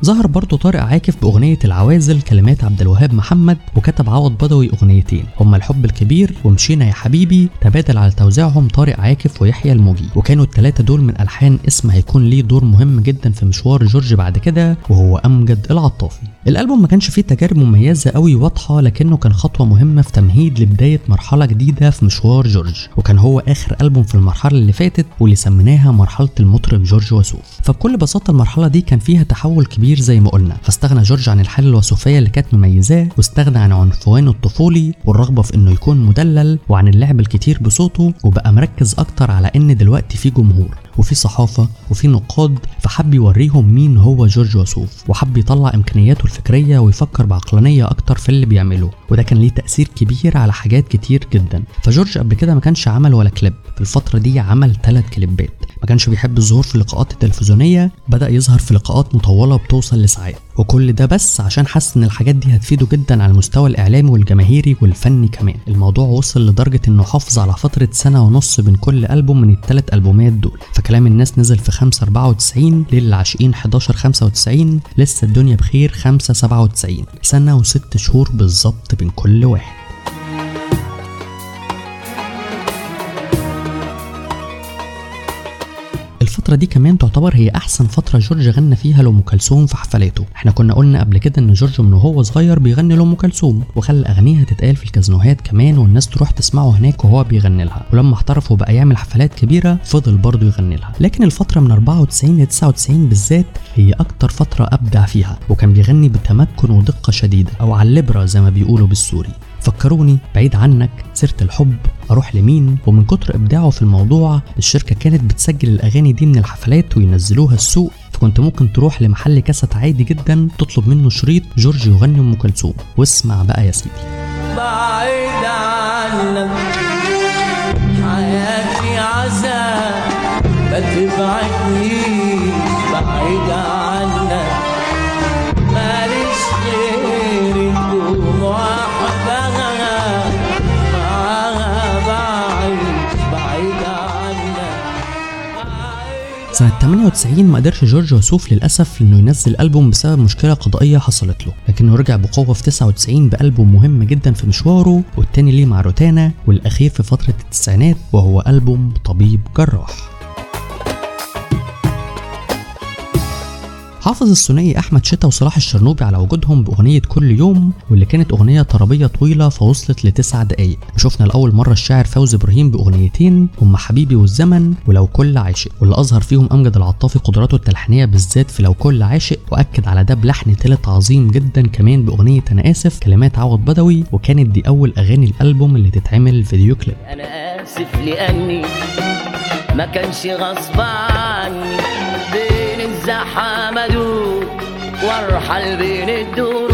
ظهر برضه طارق عاكف بأغنية العوازل كلمات عبد الوهاب محمد وكتب عوض بدوي أغنيتين هما الحب الكبير ومشينا يا حبيبي تبادل على توزيعهم طارق عاكف ويحيى الموجي. وكانوا التلاتة دول من ألحان اسم هيكون ليه دور مهم جدا في مشوار جورج بعد كده وهو أمجد العطافي. الألبوم ما كانش فيه تجارب مميزة قوي واضحة لكنه كان خطوة مهمة في تمهيد لبداية مرحلة جديدة في مشوار جورج. وكان هو آخر ألبوم في المرحلة اللي فاتت واللي سميناها مرحلة المطرب جورج وسوف. فبكل بساطة المرحلة دي كان فيها تحول كبير زي ما قلنا. فاستغنى جورج عن الحالة الوسوفية اللي كانت مميزاه واستغنى عن عنفوانه الطفولي والرغبة في إنه يكون مدلل وعن اللعب الكتير بصوته وبقى مركز أكتر على إن دلوقتي في جمهور. وفي صحافة وفي نقاد فحب يوريهم مين هو جورج وسوف. وحب يطلع إمكانياته الفكرية ويفكر بعقلانية أكتر في اللي بيعمله. وده كان ليه تأثير كبير على حاجات كتير جدا. فجورج قبل كده ما كانش عمل ولا كليب. في الفترة دي عمل ثلاث كليبات. ما كانش بيحب الظهور في اللقاءات التلفزيونية بدأ يظهر في لقاءات مطولة بتوصل لساعات. وكل ده بس عشان حس إن الحاجات دي هتفيده جدا على المستوى الإعلامي والجماهيري والفني كمان. الموضوع وصل لدرجة إنه حافظ على فترة سنة ونص بين كل ألبوم من الثلاث ألبومات دول. فكلام الناس نزل في 5 94 ليل العاشقين 11 95 لسه الدنيا بخير 5 97 سنة وست شهور بالظبط بين كل واحد. الفترة دي كمان تعتبر هي أحسن فترة جورج غنى فيها لأم كلثوم في حفلاته. إحنا كنا قلنا قبل كده إن جورج من وهو صغير بيغني لأم كلثوم وخلى أغانيها تتقال في الكازينوهات كمان والناس تروح تسمعه هناك وهو بيغني لها. ولما احترف وبقى يعمل حفلات كبيرة فضل برضه يغني لها. لكن الفترة من 94 ل 99 بالذات هي أكتر فترة أبدع فيها وكان بيغني بتمكن ودقة شديدة أو على اللبرة زي ما بيقولوا بالسوري. فكروني بعيد عنك. سيرة الحب أروح لمين؟ ومن كتر إبداعه في الموضوع الشركة كانت بتسجل الأغاني دي من الحفلات وينزلوها السوق. فكنت ممكن تروح لمحل كاسيت عادي جدا تطلب منه شريط جورج يغني أم كلثوم. واسمع بقى يا سيدي. بعيد عنك حياتي عذاب ما سنة 98 ما قدرش جورج وسوف للأسف إنه ينزل ألبوم بسبب مشكلة قضائية حصلت له، لكنه رجع بقوة في 99 بألبوم مهم جدا في مشواره والتاني ليه مع روتانا والأخير في فترة التسعينات وهو ألبوم طبيب جراح. حافظ الثنائي أحمد شتا وصلاح الشرنوبي على وجودهم بأغنية كل يوم واللي كانت أغنية طربية طويلة فوصلت لتسع دقايق. وشفنا لأول مرة الشاعر فوزي إبراهيم بأغنيتين هم حبيبي والزمن ولو كل عاشق. واللي أظهر فيهم أمجد العطافي قدراته التلحينية بالذات في لو كل عاشق وأكد على ده بلحن تالت عظيم جدا كمان بأغنية أنا آسف كلمات عوض بدوي وكانت دي أول أغاني الألبوم اللي تتعمل فيديو كليب. أنا آسف لأني ما كانش غصب عني وارحل بين الدروب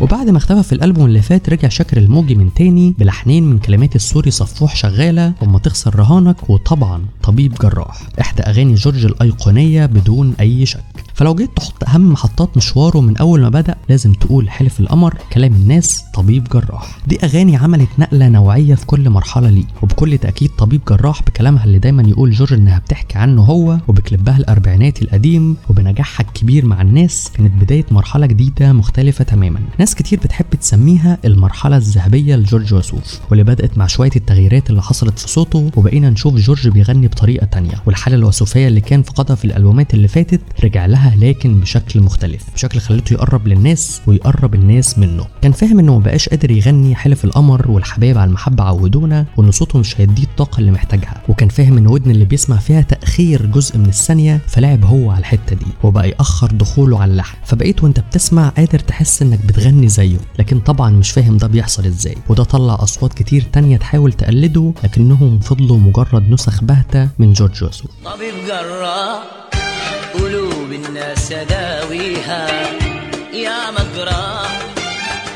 وبعد ما اختفى في الألبوم اللي فات رجع شاكر الموجي من تاني بلحنين من كلمات السوري صفوح شغالة وما تخسر رهانك وطبعا طبيب جراح. إحدى أغاني جورج الأيقونية بدون أي شك. فلو جيت تحط أهم محطات مشواره من أول ما بدأ لازم تقول حلف القمر كلام الناس طبيب جراح. دي أغاني عملت نقلة نوعية في كل مرحلة ليه. وبكل تأكيد طبيب جراح بكلامها اللي دايما يقول جورج إنها بتحكي عنه هو وبكليبها الأربعيناتي القديم وبنجاحها الكبير مع الناس كانت بداية مرحلة جديدة مختلفة تماما. ناس كتير بتحب تسميها المرحلة الذهبية لجورج وسوف واللي بدأت مع شوية التغييرات اللي حصلت في صوته وبقينا نشوف جورج بيغني بطريقة تانية. والحالة الوسوفية اللي كان فقدها في الألبومات اللي فاتت رجع لها لكن بشكل مختلف بشكل خلته يقرب للناس ويقرب الناس منه. كان فاهم إنه مبقاش قادر يغني حلف القمر والحبايب على المحبة عودونا وإن صوته مش هيديه الطاقة اللي محتاجها. وكان فاهم إن ودن اللي بيسمع فيها تأخير جزء من الثانية فلعب هو على الحتة دي وبقى يأخر دخوله على اللحن. فبقيت وأنت بتسمع قادر تحس إنك بتغني زيه لكن طبعا مش فاهم ده بيحصل إزاي. وده طلع أصوات كتير تانية تحاول تقلده لكنهم فضلوا مجرد نسخ باهتة من جورج وسوف. طبيب جراح قلوب الناس داويها يا مجراح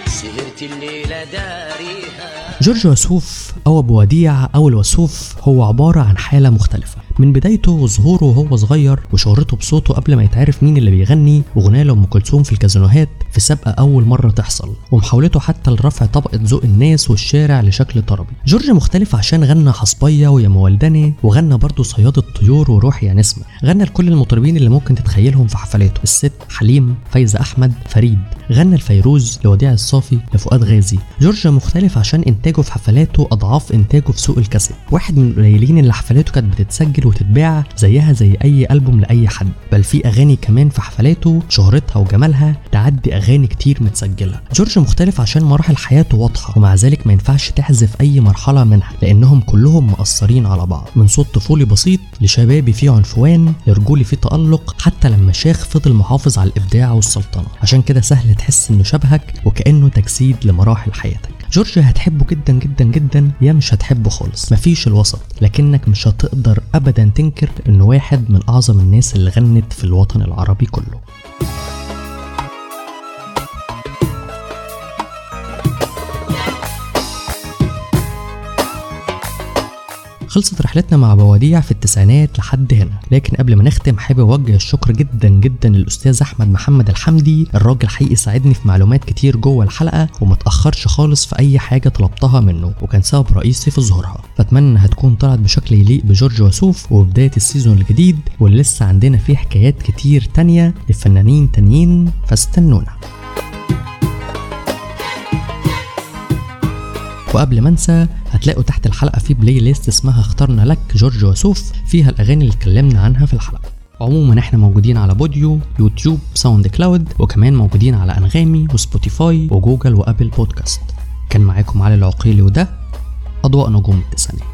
سهرت الليلة داريها. جورج وسوف أو أبو وديع أو الوسوف هو عبارة عن حالة مختلفة. من بدايته وظهوره وهو صغير وشهرته بصوته قبل ما يتعرف مين اللي بيغني وغناه لأم كلثوم في الكازينوهات في سابقة أول مرة تحصل ومحاولته حتى لرفع طبقة ذوق الناس والشارع لشكل طربي. جورج مختلف عشان غنى حصبية ويا مولدني وغنى برضه صياد الطيور وروح يا نسمة. غنى لكل المطربين اللي ممكن تتخيلهم في حفلاته الست حليم فايزة أحمد فريد. غنى الفيروز لوديع الصافي لفؤاد غازي. جورج مختلف عشان إنتاجه في حفلاته أضعاف إنتاجه في سوق الكاسيت. واحد من القليلين اللي حفلاته كانت بتتسجل وتتباع زيها زي أي ألبوم لأي حد بل في أغاني كمان في حفلاته شهرتها وجمالها تعدي أغاني كتير متسجلة. جورج مختلف عشان مراحل حياته واضحة ومع ذلك ما ينفعش تحذف أي مرحلة منها لأنهم كلهم مأثرين على بعض. من صوت طفولي بسيط لشبابي فيه عنفوان لرجولي فيه تألق حتى لما شيخ فضل محافظ على الإبداع والسلطنة. عشان كده سهل تحس إنه شبهك وكأنه تجسيد لمراحل حياتك. جورج هتحبه جدا جدا جدا يا مش هتحبه خالص. مفيش الوسط. لكنك مش هتقدر ابدا تنكر انه واحد من أعظم الناس اللي غنت في الوطن العربي كله. خلصت رحلتنا مع بواديع في التسعينات لحد هنا. لكن قبل ما نختم حابب أوجه الشكر جدا جدا للأستاذ أحمد محمد الحمدي الراجل حقيقي ساعدني في معلومات كتير جوه الحلقة وما خالص في أي حاجة طلبتها منه وكان سبب رئيسي في ظهورها. فأتمنى انها تكون طلعت بشكل يليق بجورج وسوف وبدايه السيزون الجديد واللي لسه عندنا فيه حكايات كتير تانية لفنانين تانيين فاستنونا. وقبل ما انسى هتلاقوا تحت الحلقة في playlist اسمها اخترنا لك جورج وسوف فيها الأغاني اللي اتكلمنا عنها في الحلقة. عموما إحنا موجودين على Podeo YouTube SoundCloud وكمان موجودين على أنغامي و Spotify و Google و Apple Podcasts كان معاكم علي العقيلي وده أضواء نجوم التسعينات.